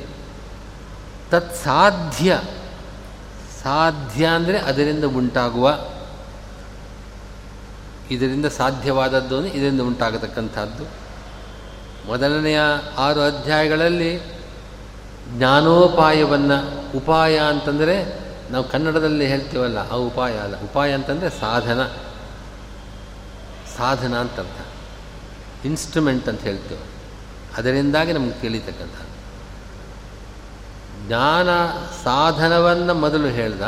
ತತ್ಸಾಧ್ಯ, ಸಾಧ್ಯ ಅಂದರೆ ಅದರಿಂದ ಉಂಟಾಗುವ ಇದರಿಂದ ಸಾಧ್ಯವಾದದ್ದು ಇದರಿಂದ ಉಂಟಾಗತಕ್ಕಂಥದ್ದು. ಮೊದಲನೆಯ ಆರು ಅಧ್ಯಾಯಗಳಲ್ಲಿ ಜ್ಞಾನೋಪಾಯವನ್ನು ಉಪಾಯ ಅಂತಂದರೆ ನಾವು ಕನ್ನಡದಲ್ಲಿ ಹೇಳ್ತೀವಲ್ಲ, ಆ ಉಪಾಯ ಅಲ್ಲ. ಉಪಾಯ ಅಂತಂದರೆ ಸಾಧನ. ಸಾಧನ ಅಂತ ಅರ್ಥ ಇನ್ಸ್ಟ್ರುಮೆಂಟ್ ಅಂತ ಹೇಳ್ತೇವೆ. ಅದರಿಂದಾಗಿ ನಮಗೆ ತಿಳಿತಕ್ಕಂಥ ಜ್ಞಾನ ಸಾಧನವನ್ನು ಮೊದಲು ಹೇಳ್ದ,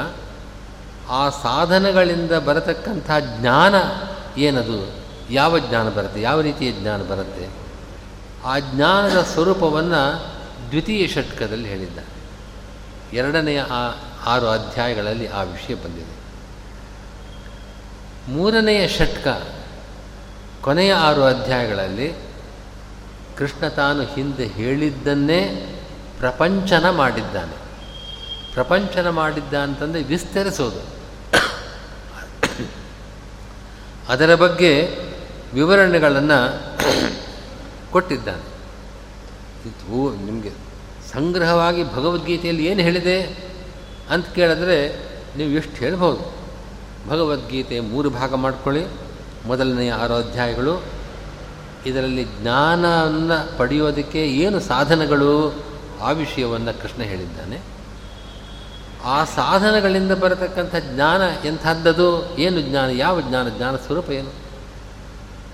ಆ ಸಾಧನಗಳಿಂದ ಬರತಕ್ಕಂಥ ಜ್ಞಾನ ಏನದು? ಯಾವ ಜ್ಞಾನ ಬರುತ್ತೆ? ಯಾವ ರೀತಿಯ ಜ್ಞಾನ ಬರುತ್ತೆ? ಆ ಜ್ಞಾನದ ಸ್ವರೂಪವನ್ನು ದ್ವಿತೀಯ ಷಟ್ಕದಲ್ಲಿ ಹೇಳಿದ್ದ. ಎರಡನೆಯ ಆ ಆರು ಅಧ್ಯಾಯಗಳಲ್ಲಿ ಆ ವಿಷಯ ಬಂದಿದೆ. ಮೂರನೆಯ ಷಟ್ಕ, ಕೊನೆಯ ಆರು ಅಧ್ಯಾಯಗಳಲ್ಲಿ ಕೃಷ್ಣ ತಾನು ಹಿಂದೆ ಹೇಳಿದ್ದನ್ನೇ ಪ್ರಪಂಚನ ಮಾಡಿದ್ದಾನೆ. ಪ್ರಪಂಚನ ಮಾಡಿದ್ದ ಅಂತಂದರೆ ವಿಸ್ತರಿಸೋದು. ಅದರ ಬಗ್ಗೆ ವಿವರಣೆಗಳನ್ನು ಕೊಟ್ಟಿದ್ದಾನೆ. ಇದು ನಿಮಗೆ ಸಂಗ್ರಹವಾಗಿ ಭಗವದ್ಗೀತೆಯಲ್ಲಿ ಏನು ಹೇಳಿದೆ ಅಂತ ಕೇಳಿದ್ರೆ ನೀವು ಎಷ್ಟು ಹೇಳ್ಬೋದು. ಭಗವದ್ಗೀತೆ ಮೂರು ಭಾಗ ಮಾಡ್ಕೊಳ್ಳಿ. ಮೊದಲನೆಯ ಆರು ಅಧ್ಯಾಯಗಳು. ಇದರಲ್ಲಿ ಜ್ಞಾನವನ್ನು ಪಡೆಯೋದಕ್ಕೆ ಏನು ಸಾಧನಗಳು ಆ ವಿಷಯವನ್ನು ಕೃಷ್ಣ ಹೇಳಿದ್ದಾನೆ. ಆ ಸಾಧನಗಳಿಂದ ಬರತಕ್ಕಂಥ ಜ್ಞಾನ ಎಂಥದ್ದದು? ಏನು ಜ್ಞಾನ? ಯಾವ ಜ್ಞಾನ? ಜ್ಞಾನ ಸ್ವರೂಪ ಏನು?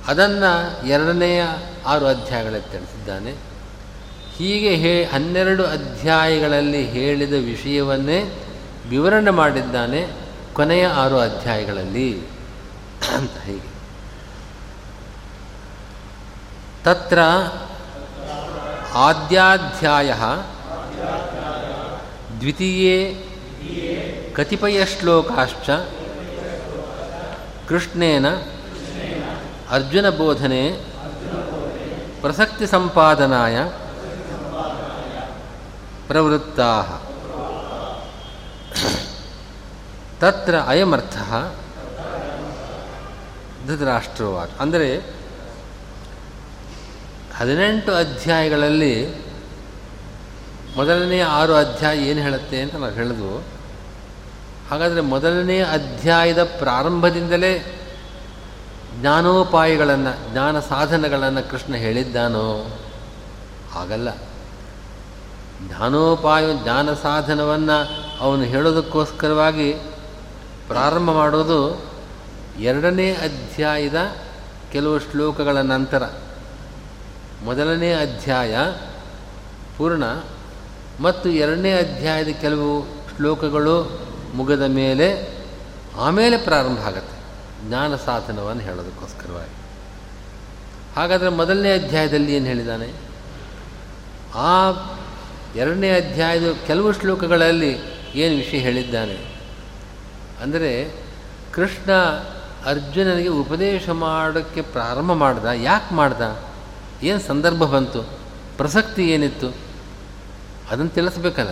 ಅದನ್ನು ಎರಡನೆಯ ಆರು ಅಧ್ಯಾಯಗಳಲ್ಲಿ ತಿಳಿಸಿದ್ದಾನೆ. ಹೀಗೆ ಹೇ, ಹನ್ನೆರಡು ಅಧ್ಯಾಯಗಳಲ್ಲಿ ಹೇಳಿದ ವಿಷಯವನ್ನೇ ವಿವರಣೆ ಮಾಡಿದ್ದಾನೆ ಕೊನೆಯ ಆರು ಅಧ್ಯಾಯಗಳಲ್ಲಿ. ಅಂತ ಹೀಗೆ. ತತ್ರ ಆದ್ಯಾಧ್ಯಾಯ ದ್ವಿತೀಯೇ ಕತಿಪಯಶ್ಲೋಕಾಶ್ಚ ಕೃಷ್ಣೇನ ಅರ್ಜುನಬೋಧನೆ ಪ್ರಸಕ್ತಿ ಸಂಪಾದನಾಯ ಪ್ರವೃತ್ತಾ ತತ್ರ ಅಯಮರ್ಥ ಧೃತರಾಷ್ಟ್ರವಾದ ಅಂದರೆ ಹದಿನೆಂಟು ಅಧ್ಯಾಯಗಳಲ್ಲಿ ಮೊದಲನೇ ಆರು ಅಧ್ಯಾಯ ಏನು ಹೇಳುತ್ತೆ ಅಂತ ನಾವು ಹೇಳಿದ್ವು ಹಾಗಾದರೆ ಮೊದಲನೇ ಅಧ್ಯಾಯದ ಪ್ರಾರಂಭದಿಂದಲೇ ಜ್ಞಾನೋಪಾಯಗಳನ್ನು, ಜ್ಞಾನ ಸಾಧನಗಳನ್ನು ಕೃಷ್ಣ ಹೇಳಿದ್ದಾನೋ? ಹಾಗಲ್ಲ. ಜ್ಞಾನೋಪಾಯ, ಜ್ಞಾನ ಸಾಧನವನ್ನು ಅವನು ಹೇಳೋದಕ್ಕೋಸ್ಕರವಾಗಿ ಪ್ರಾರಂಭ ಮಾಡೋದು ಎರಡನೇ ಅಧ್ಯಾಯದ ಕೆಲವು ಶ್ಲೋಕಗಳ ನಂತರ. ಮೊದಲನೇ ಅಧ್ಯಾಯ ಪೂರ್ಣ, ಮತ್ತು ಎರಡನೇ ಅಧ್ಯಾಯದ ಕೆಲವು ಶ್ಲೋಕಗಳು ಮುಗದ ಮೇಲೆ ಆಮೇಲೆ ಪ್ರಾರಂಭ ಆಗುತ್ತೆ. ಜ್ಞಾನ ಸಾಧನವನ್ನು ಹೇಳೋದಕ್ಕೋಸ್ಕರವಾಗಿ. ಹಾಗಾದರೆ ಮೊದಲನೇ ಅಧ್ಯಾಯದಲ್ಲಿ ಏನು ಹೇಳಿದ್ದಾನೆ ಆ ಎರಡನೇ ಅಧ್ಯಾಯದ ಕೆಲವು ಶ್ಲೋಕಗಳಲ್ಲಿ ಏನು ವಿಷಯ ಹೇಳಿದ್ದಾನೆ? ಅಂದರೆ ಕೃಷ್ಣ ಅರ್ಜುನನಿಗೆ ಉಪದೇಶ ಮಾಡೋಕ್ಕೆ ಪ್ರಾರಂಭ ಮಾಡ್ದ. ಯಾಕೆ ಮಾಡ್ದ? ಏನು ಸಂದರ್ಭ ಬಂತು? ಪ್ರಸಕ್ತಿ ಏನಿತ್ತು? ಅದನ್ನು ತಿಳಿಸ್ಬೇಕಲ್ಲ.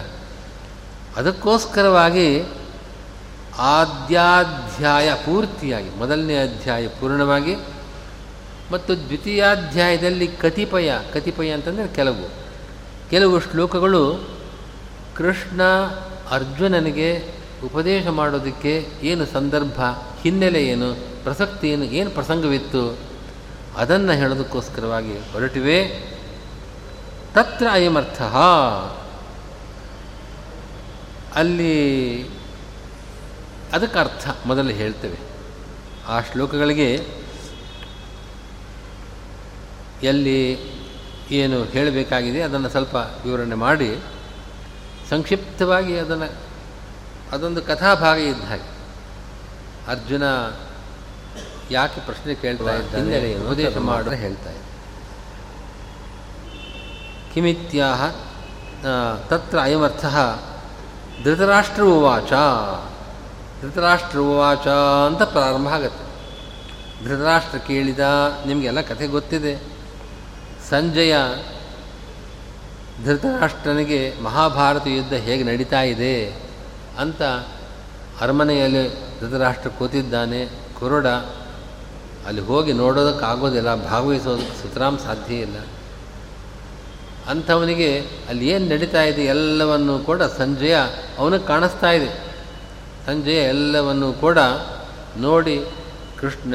ಅದಕ್ಕೋಸ್ಕರವಾಗಿ ಆದ್ಯಾಧ್ಯಾಯ ಪೂರ್ತಿಯಾಗಿ, ಮೊದಲನೇ ಅಧ್ಯಾಯ ಪೂರ್ಣವಾಗಿ ಮತ್ತು ದ್ವಿತೀಯಾಧ್ಯಾಯದಲ್ಲಿ ಕತಿಪಯ ಕತಿಪಯ ಅಂತಂದರೆ ಕೆಲವು. ಕೆಲವು ಶ್ಲೋಕಗಳು ಕೃಷ್ಣ ಅರ್ಜುನನಿಗೆ ಉಪದೇಶ ಮಾಡೋದಕ್ಕೆ ಏನು ಸಂದರ್ಭ, ಹಿನ್ನೆಲೆ ಏನು, ಪ್ರಸಕ್ತಿ ಏನು ಏನು ಪ್ರಸಂಗವಿತ್ತು, ಅದನ್ನು ಹೇಳೋದಕ್ಕೋಸ್ಕರವಾಗಿ ಹೊರಟಿವೆ. ತತ್ರ ಅಯಮರ್ಥ. ಅಲ್ಲಿ ಅದಕ್ಕೆ ಅರ್ಥ. ಮೊದಲು ಹೇಳ್ತೇವೆ. ಆ ಶ್ಲೋಕಗಳಿಗೆ ಎಲ್ಲಿ ಏನು ಹೇಳಬೇಕಾಗಿದೆ ಅದನ್ನು ಸ್ವಲ್ಪ ವಿವರಣೆ ಮಾಡಿ. ಸಂಕ್ಷಿಪ್ತವಾಗಿ ಅದನ್ನು ಅದೊಂದು ಕಥಾಭಾಗ ಇದ್ದ ಹಾಗೆ. ಅರ್ಜುನ ಯಾಕೆ ಪ್ರಶ್ನೆ ಕೇಳ್ತಾ ಇದ್ದಾನೆ ಉಪದೇಶ ಮಾಡಿದ್ರೆ ಹೇಳ್ತಾ ಇದ್ದ. ಕಿಮಿತ್ಯಾಹ ತತ್ರ ಅಯಮರ್ಥ ಧೃತರಾಷ್ಟ್ರ ಉವಾಚ ಧೃತರಾಷ್ಟ್ರ ಉವಾಚ ಅಂತ ಪ್ರಾರಂಭ ಆಗುತ್ತೆ. ಧೃತರಾಷ್ಟ್ರ ಕೇಳಿದ ನಿಮಗೆಲ್ಲ ಕಥೆ ಗೊತ್ತಿದೆ. ಸಂಜಯ ಧೃತರಾಷ್ಟ್ರನಿಗೆ ಮಹಾಭಾರತ ಯುದ್ಧ ಹೇಗೆ ನಡೀತಾ ಇದೆ ಅಂತ ಅರಮನೆಯಲ್ಲಿ ಧೃತರಾಷ್ಟ್ರ ಕೂತಿದ್ದಾನೆ. ಕುರುಡ ಅಲ್ಲಿ ಹೋಗಿ ನೋಡೋದಕ್ಕಾಗೋದಿಲ್ಲ, ಭಾಗವಹಿಸೋದಕ್ಕೆ ಸುತರಾಮ್ ಸಾಧ್ಯ ಇಲ್ಲ. ಅಂಥವನಿಗೆ ಅಲ್ಲಿ ಏನು ನಡೀತಾ ಇದೆ ಎಲ್ಲವನ್ನು ಕೂಡ ಸಂಜಯ ಅವನಿಗೆ ಕಾಣಿಸ್ತಾ ಇದೆ. ಸಂಜಯ ಎಲ್ಲವನ್ನು ಕೂಡ ನೋಡಿ ಕೃಷ್ಣ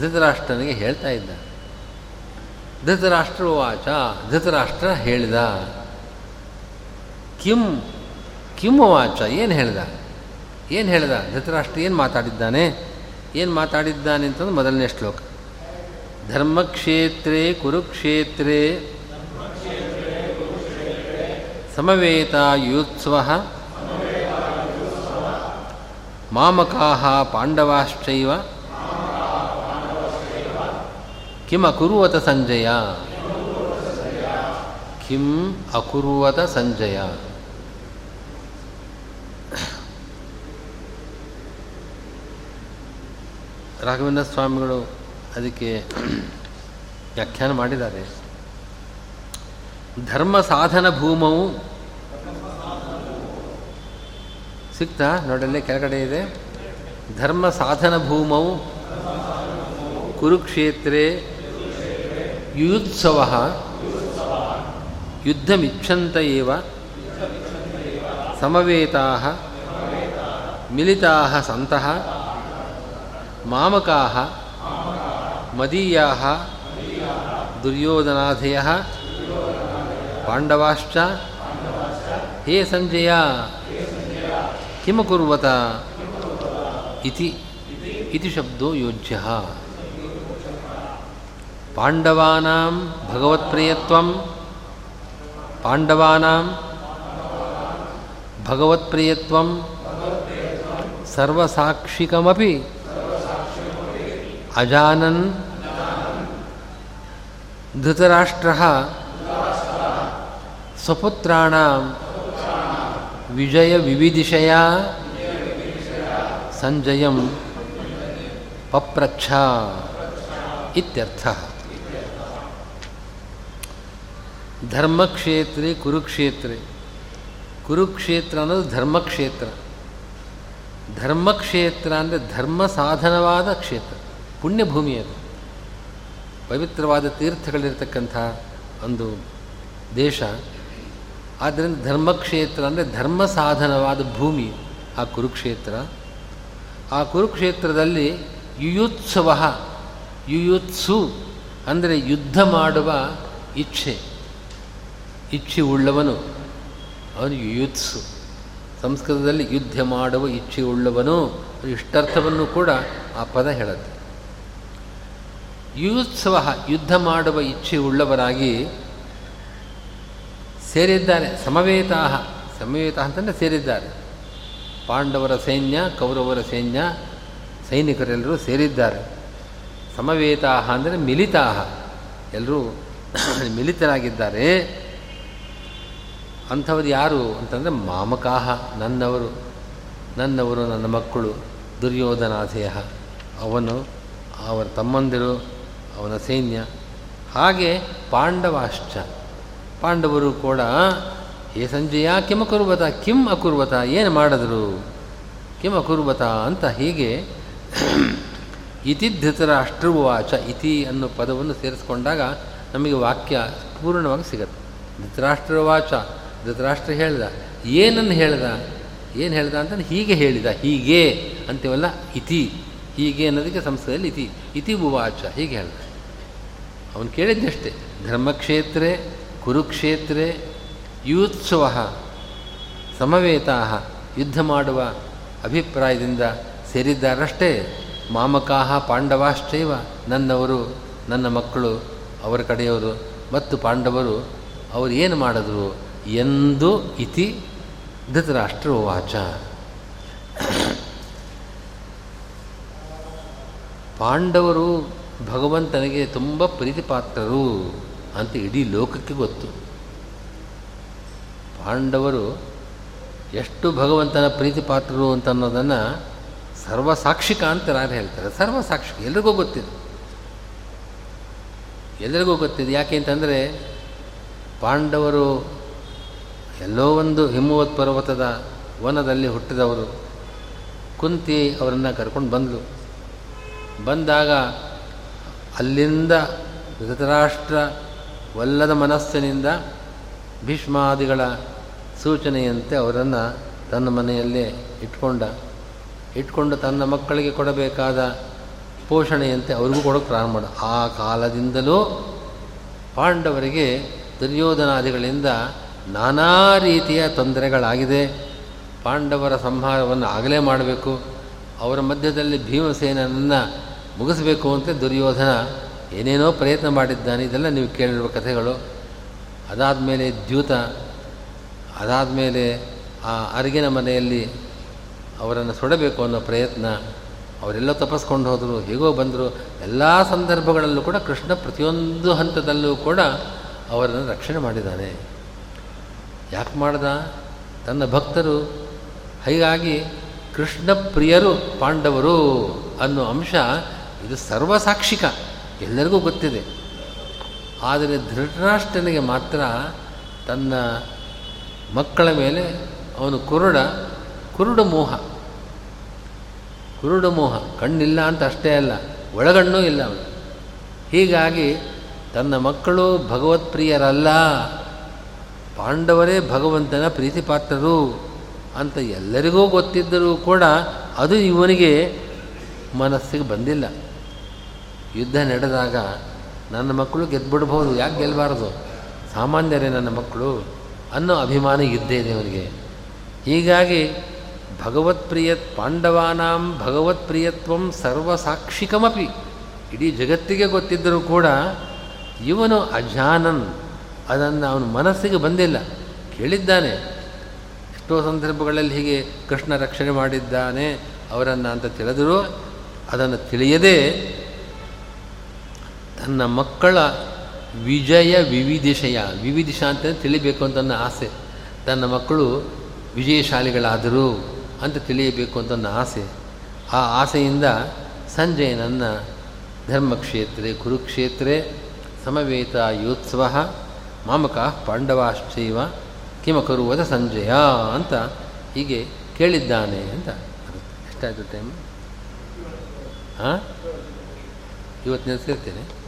ಧೃತರಾಷ್ಟ್ರನಿಗೆ ಹೇಳ್ತಾ ಇದ್ದ. ಧೃತರಾಷ್ಟ್ರ ವಾಚ, ಧೃತರಾಷ್ಟ್ರ ಹೇಳಿದ. ಕಿಂ ಕಿಂ ವಾಚ, ಏನು ಹೇಳಿದ? ಏನು ಹೇಳಿದ? ಧೃತರಾಷ್ಟ್ರ ಏನು ಮಾತಾಡಿದ್ದಾನೆ? ಏನು ಮಾತಾಡಿದ್ದಾನೆ ಅಂತಂದು ಮೊದಲನೇ ಶ್ಲೋಕ. ಧರ್ಮಕ್ಷೇತ್ರೇ ಕುರುಕ್ಷೇತ್ರೇ ಸಮವೇತಾಯುತ್ಸವ ಮಾಮಕಾಹ ಪಾಂಡವಾಶ್ಚೈವ. ಕಿಮ ಅಕುರುವತ ಸಂಜಯ. ಕಿಂ ಅಕುರುವತ ಸಂಜಯ. ರಾಘವೇಂದ್ರ ಸ್ವಾಮಿಗಳು ಅದಕ್ಕೆ ವ್ಯಾಖ್ಯಾನ ಮಾಡಿದ್ದಾರೆ. ಧರ್ಮ ಸಾಧನ ಭೂಮವು ಸಿಕ್ತಾ? ನೋಡಲ್ಲೇ ಕೆಳಗಡೆ ಇದೆ. ಧರ್ಮ ಸಾಧನ ಭೂಮೌ ಕುರುಕ್ಷೇತ್ರೇ ಯುಯುತ್ಸವ ಯುದ್ಧಮಿಚ್ಛಂತ ಏವ ಸಮವೇತಾ ಮಿಲಿತಾ ಸಂತಹ ಮಾಮಕಾ ಮದೀಯಾ ದುರ್ಯೋಧನಾಧಯ ಪಾಂಡವಾಶ್ಚ ಹೇ ಸಂಜಯ ಕಿಮಕುರ್ವತ ಇತಿ ಇತಿ ಶಬ್ದೋ ಯೋಜ್ಯ. ಪಾಂಡವಾನಾಂ ಭಗವತ್ಪ್ರಿಯತ್ವಂ ಪಾಂಡವಾನಾಂ ಭಗವತ್ಪ್ರಿಯತ್ವಂ ಸರ್ವಸಾಕ್ಷಿಕಮಪಿ ಅಜಾನನ್ ಧೃತರಾಷ್ಟ್ರ ಸ್ವಪುತ್ರಾಣಾಂ ವಿಜಯ ವಿವಿಧಿಷಯ ಸಂಜಯ ಪಪ್ರಕ್ಷ ಇತ್ಯರ್ಥ. ಧರ್ಮಕ್ಷೇತ್ರ ಕುರುಕ್ಷೇತ್ರ. ಕುರುಕ್ಷೇತ್ರ ಅನ್ನೋದು ಧರ್ಮಕ್ಷೇತ್ರ. ಧರ್ಮಕ್ಷೇತ್ರ ಅಂದರೆ ಧರ್ಮ ಸಾಧನವಾದ ಕ್ಷೇತ್ರ, ಪುಣ್ಯಭೂಮಿ ಅದು. ಪವಿತ್ರವಾದ ತೀರ್ಥಗಳಿರ್ತಕ್ಕಂಥ ಒಂದು ದೇಶ ಆದ್ದರಿಂದ ಧರ್ಮಕ್ಷೇತ್ರ ಅಂದರೆ ಧರ್ಮ ಸಾಧನವಾದ ಭೂಮಿ ಆ ಕುರುಕ್ಷೇತ್ರ. ಆ ಕುರುಕ್ಷೇತ್ರದಲ್ಲಿ ಯುಯುತ್ಸವ, ಯುಯುತ್ಸು ಅಂದರೆ ಯುದ್ಧ ಮಾಡುವ ಇಚ್ಛೆ. ಇಚ್ಛೆ ಉಳ್ಳವನು, ಅವನು ಯುಯುತ್ಸು. ಸಂಸ್ಕೃತದಲ್ಲಿ ಯುದ್ಧ ಮಾಡುವ ಇಚ್ಛೆ ಉಳ್ಳವನು ಇಷ್ಟರ್ಥವನ್ನು ಕೂಡ ಆ ಪದ ಹೇಳುತ್ತೆ. ಯುಯುತ್ಸವ, ಯುದ್ಧ ಮಾಡುವ ಇಚ್ಛೆ ಉಳ್ಳವರಾಗಿ ಸೇರಿದ್ದಾರೆ. ಸಮವೇತಾ ಸಮವೇತ ಅಂತಂದರೆ ಸೇರಿದ್ದಾರೆ. ಪಾಂಡವರ ಸೈನ್ಯ, ಕೌರವರ ಸೈನ್ಯ, ಸೈನಿಕರೆಲ್ಲರೂ ಸೇರಿದ್ದಾರೆ. ಸಮವೇತಾಹ ಅಂದರೆ ಮಿಲಿತಾಹ. ಎಲ್ಲರೂ ಮಿಲಿತರಾಗಿದ್ದಾರೆ. ಅಂಥವ್ರು ಯಾರು ಅಂತಂದರೆ ಮಾಮಕಾಹ, ನನ್ನವರು. ನನ್ನವರು ನನ್ನ ಮಕ್ಕಳು. ದುರ್ಯೋಧನಾಧೇಯ ಅವನು, ಅವರ ತಮ್ಮಂದಿರು, ಅವನ ಸೈನ್ಯ. ಹಾಗೆ ಪಾಂಡವಾಶ್ಚ. ಪಾಂಡವರು ಕೂಡ, ಹೇ ಸಂಜಯ, ಕಿಮ್ ಅಕುರ್ವತ ಕಿಮ್ ಅಕುರ್ವತ ಏನು ಮಾಡಿದ್ರು? ಕಿಮ್ ಅಕುರ್ವತ ಅಂತ ಹೀಗೆ ಇತಿ ಧೃತರಾಷ್ಟ್ರವಾಚ ಇತಿ ಅನ್ನೋ ಪದವನ್ನು ಸೇರಿಸ್ಕೊಂಡಾಗ ನಮಗೆ ವಾಕ್ಯ ಪೂರ್ಣವಾಗಿ ಸಿಗತ್ತೆ. ಧೃತರಾಷ್ಟ್ರವಾಚ, ಧೃತರಾಷ್ಟ್ರ ಹೇಳ್ದ ಏನನ್ನು ಹೇಳ್ದ? ಏನು ಹೇಳ್ದ? ಅಂತ ಹೀಗೆ ಹೇಳಿದ, ಹೀಗೆ ಅಂತೀವಲ್ಲ, ಇತಿ ಹೀಗೆ ಅನ್ನೋದಕ್ಕೆ ಸಂಸ್ಕೃತದಲ್ಲಿ ಇತಿ ಇತಿ ಉವಾಚ ಹೀಗೆ ಹೇಳ್ದ. ಅವನು ಕೇಳಿದ್ದಷ್ಟೇ, ಧರ್ಮಕ್ಷೇತ್ರೇ ಕುರುಕ್ಷೇತ್ರೇ ಯೂತ್ಸವ ಸಮವೇತಾ ಯುದ್ಧ ಮಾಡುವ ಅಭಿಪ್ರಾಯದಿಂದ ಸೇರಿದ್ದಾರಷ್ಟೇ. ಮಾಮಕಾಹ ಪಾಂಡವಾಶ್ಚೈವ ನನ್ನವರು, ನನ್ನ ಮಕ್ಕಳು, ಅವರ ಕಡೆಯವರು ಮತ್ತು ಪಾಂಡವರು, ಅವರು ಏನು ಮಾಡಿದ್ರು ಎಂದು ಇತಿ ಧೃತರಾಷ್ಟ್ರ ವಾಚ ಪಾಂಡವರು ಭಗವಂತನಿಗೆ ತುಂಬ ಪ್ರೀತಿಪಾತ್ರರು. ಅಂತ ಇಡೀ ಲೋಕಕ್ಕೆ ಗೊತ್ತು. ಪಾಂಡವರು ಎಷ್ಟು ಭಗವಂತನ ಪ್ರೀತಿಪಾತ್ರರು ಅಂತ ಅನ್ನೋದನ್ನು ಸರ್ವಸಾಕ್ಷಿಕ ಅಂತ ಯಾರು ಹೇಳ್ತಾರೆ. ಸರ್ವಸಾಕ್ಷಿಕ ಎಲ್ರಿಗೂ ಗೊತ್ತಿದೆ. ಎಲ್ರಿಗೂ ಗೊತ್ತಿದೆ. ಯಾಕೆ ಅಂತಂದರೆ ಪಾಂಡವರು ಎಲ್ಲೋ ಒಂದು ಹಿಮವತ್ ಪರ್ವತದ ವನದಲ್ಲಿ ಹುಟ್ಟಿದವರು. ಕುಂತಿ ಅವರನ್ನು ಕರ್ಕೊಂಡು ಬಂದಳು ಬಂದಾಗ ಅಲ್ಲಿಂದ ಧೃತರಾಷ್ಟ್ರ ವಲ್ಲದ ಮನಸ್ಸಿನಿಂದ ಭೀಷ್ಮಾದಿಗಳ ಸೂಚನೆಯಂತೆ ಅವರನ್ನು ತನ್ನ ಮನೆಯಲ್ಲೇ ಇಟ್ಕೊಂಡ, ಇಟ್ಕೊಂಡು ತನ್ನ ಮಕ್ಕಳಿಗೆ ಕೊಡಬೇಕಾದ ಪೋಷಣೆಯಂತೆ ಅವ್ರಿಗೂ ಕೊಡೋಕೆ ಪ್ರಾರಂಭ ಮಾಡ. ಆ ಕಾಲದಿಂದಲೂ ಪಾಂಡವರಿಗೆ ದುರ್ಯೋಧನಾದಿಗಳಿಂದ ನಾನಾ ರೀತಿಯ ತೊಂದರೆಗಳಾಗಿದೆ. ಪಾಂಡವರ ಸಂಹಾರವನ್ನು ಆಗಲೇ ಮಾಡಬೇಕು. ಅವರ ಮಧ್ಯದಲ್ಲಿ ಭೀಮಸೇನನ್ನು ಮುಗಿಸಬೇಕು ಅಂತ ದುರ್ಯೋಧನ ಏನೇನೋ ಪ್ರಯತ್ನ ಮಾಡಿದ್ದಾನೆ, ಇದೆಲ್ಲ ನೀವು ಕೇಳಿರುವ ಕಥೆಗಳು. ಅದಾದ ಮೇಲೆ ದ್ಯೂತ, ಅದಾದಮೇಲೆ ಆ ಅರಿಗಿನ ಮನೆಯಲ್ಲಿ ಅವರನ್ನು ಸುಡಬೇಕು ಅನ್ನೋ ಪ್ರಯತ್ನ. ಅವರೆಲ್ಲ ತಪಸ್ಕೊಂಡು ಹೋದರು, ಹೇಗೋ ಬಂದರು. ಎಲ್ಲ ಸಂದರ್ಭಗಳಲ್ಲೂ ಕೂಡ ಕೃಷ್ಣ ಪ್ರತಿಯೊಂದು ಹಂತದಲ್ಲೂ ಕೂಡ ಅವರನ್ನು ರಕ್ಷಣೆ ಮಾಡಿದ್ದಾನೆ. ಯಾಕೆ ಮಾಡ್ದ? ತನ್ನ ಭಕ್ತರು, ಹೀಗಾಗಿ ಕೃಷ್ಣ ಪ್ರಿಯರು ಪಾಂಡವರು ಅನ್ನೋ ಅಂಶ ಇದು ಸರ್ವಸಾಕ್ಷಿಕ. ಎಲ್ಲರಿಗೂ ಗೊತ್ತಿದೆ. ಆದರೆ ಧೃತರಾಷ್ಟ್ರನಿಗೆ ಮಾತ್ರ ತನ್ನ ಮಕ್ಕಳ ಮೇಲೆ ಅವನು ಕುರುಡ ಕುರುಡ ಮೋಹ. ಕುರುಡು ಮೋಹ, ಕಣ್ಣಿಲ್ಲ ಅಂತ ಅಷ್ಟೇ ಅಲ್ಲ, ಒಳಗಣ್ಣೂ ಇಲ್ಲ ಅವನು. ಹೀಗಾಗಿ ತನ್ನ ಮಕ್ಕಳು ಭಗವತ್ಪ್ರಿಯರಲ್ಲ, ಪಾಂಡವರೇ ಭಗವಂತನ ಪ್ರೀತಿಪಾತ್ರರು ಅಂತ ಎಲ್ಲರಿಗೂ ಗೊತ್ತಿದ್ದರೂ ಕೂಡ ಅದು ಇವನಿಗೆ ಮನಸ್ಸಿಗೆ ಬಂದಿಲ್ಲ. ಯುದ್ಧ ನಡೆದಾಗ ನನ್ನ ಮಕ್ಕಳು ಗೆದ್ಬಿಡ್ಬೋದು, ಯಾಕೆ ಗೆಲ್ಲಬಾರ್ದು ಸಾಮಾನ್ಯರೇ ನನ್ನ ಮಕ್ಕಳು ಅನ್ನೋ ಅಭಿಮಾನ ಇದ್ದೇ ಇದೆ ಅವನಿಗೆ. ಹೀಗಾಗಿ ಭಗವತ್ಪ್ರಿಯ ಪಾಂಡವಾನಾಂ ಭಗವತ್ಪ್ರಿಯತ್ವಂ ಸರ್ವಸಾಕ್ಷಿಕಮಪಿ. ಇಡೀ ಜಗತ್ತಿಗೆ ಗೊತ್ತಿದ್ದರೂ ಕೂಡ ಇವನು ಅಜಾನನ್. ಅದನ್ನು ಅವನ ಮನಸ್ಸಿಗೆ ಬಂದಿಲ್ಲ. ಕೇಳಿದ್ದಾನೆ. ಎಷ್ಟೋ ಸಂದರ್ಭಗಳಲ್ಲಿ ಹೀಗೆ ಕೃಷ್ಣ ರಕ್ಷಣೆ ಮಾಡಿದ್ದಾನೆ, ಅವರನ್ನು ಅಂತ ತಿಳಿದರೂ ಅದನ್ನು ತಿಳಿಯದೇ ತನ್ನ ಮಕ್ಕಳ ವಿಜಯ ವಿವಿಧಿಶಯ ವಿವಿಧಿಷ ಅಂತ ತಿಳಿಬೇಕು ಅಂತ ನನ್ನ ಆಸೆ. ತನ್ನ ಮಕ್ಕಳು ವಿಜಯಶಾಲಿಗಳಾದರು ಅಂತ ತಿಳಿಯಬೇಕು ಅಂತ ನನ್ನ ಆಸೆ. ಆ ಆಸೆಯಿಂದ ಸಂಜಯನನ್ನು ಧರ್ಮಕ್ಷೇತ್ರ, ಕುರುಕ್ಷೇತ್ರೆ ಸಮವೇತ ಯೋತ್ಸವ ಮಾಮಕ ಪಾಂಡವಾಶ್ಚೈವ ಕಿಮಕರುವದ ಸಂಜಯ ಅಂತ ಹೀಗೆ ಕೇಳಿದ್ದಾನೆ ಅಂತ ಎಷ್ಟಾಯಿತು ಟೈಮ್? ಹಾಂ ಇವತ್ತು ನೆನೆಸಿರ್ತೇನೆ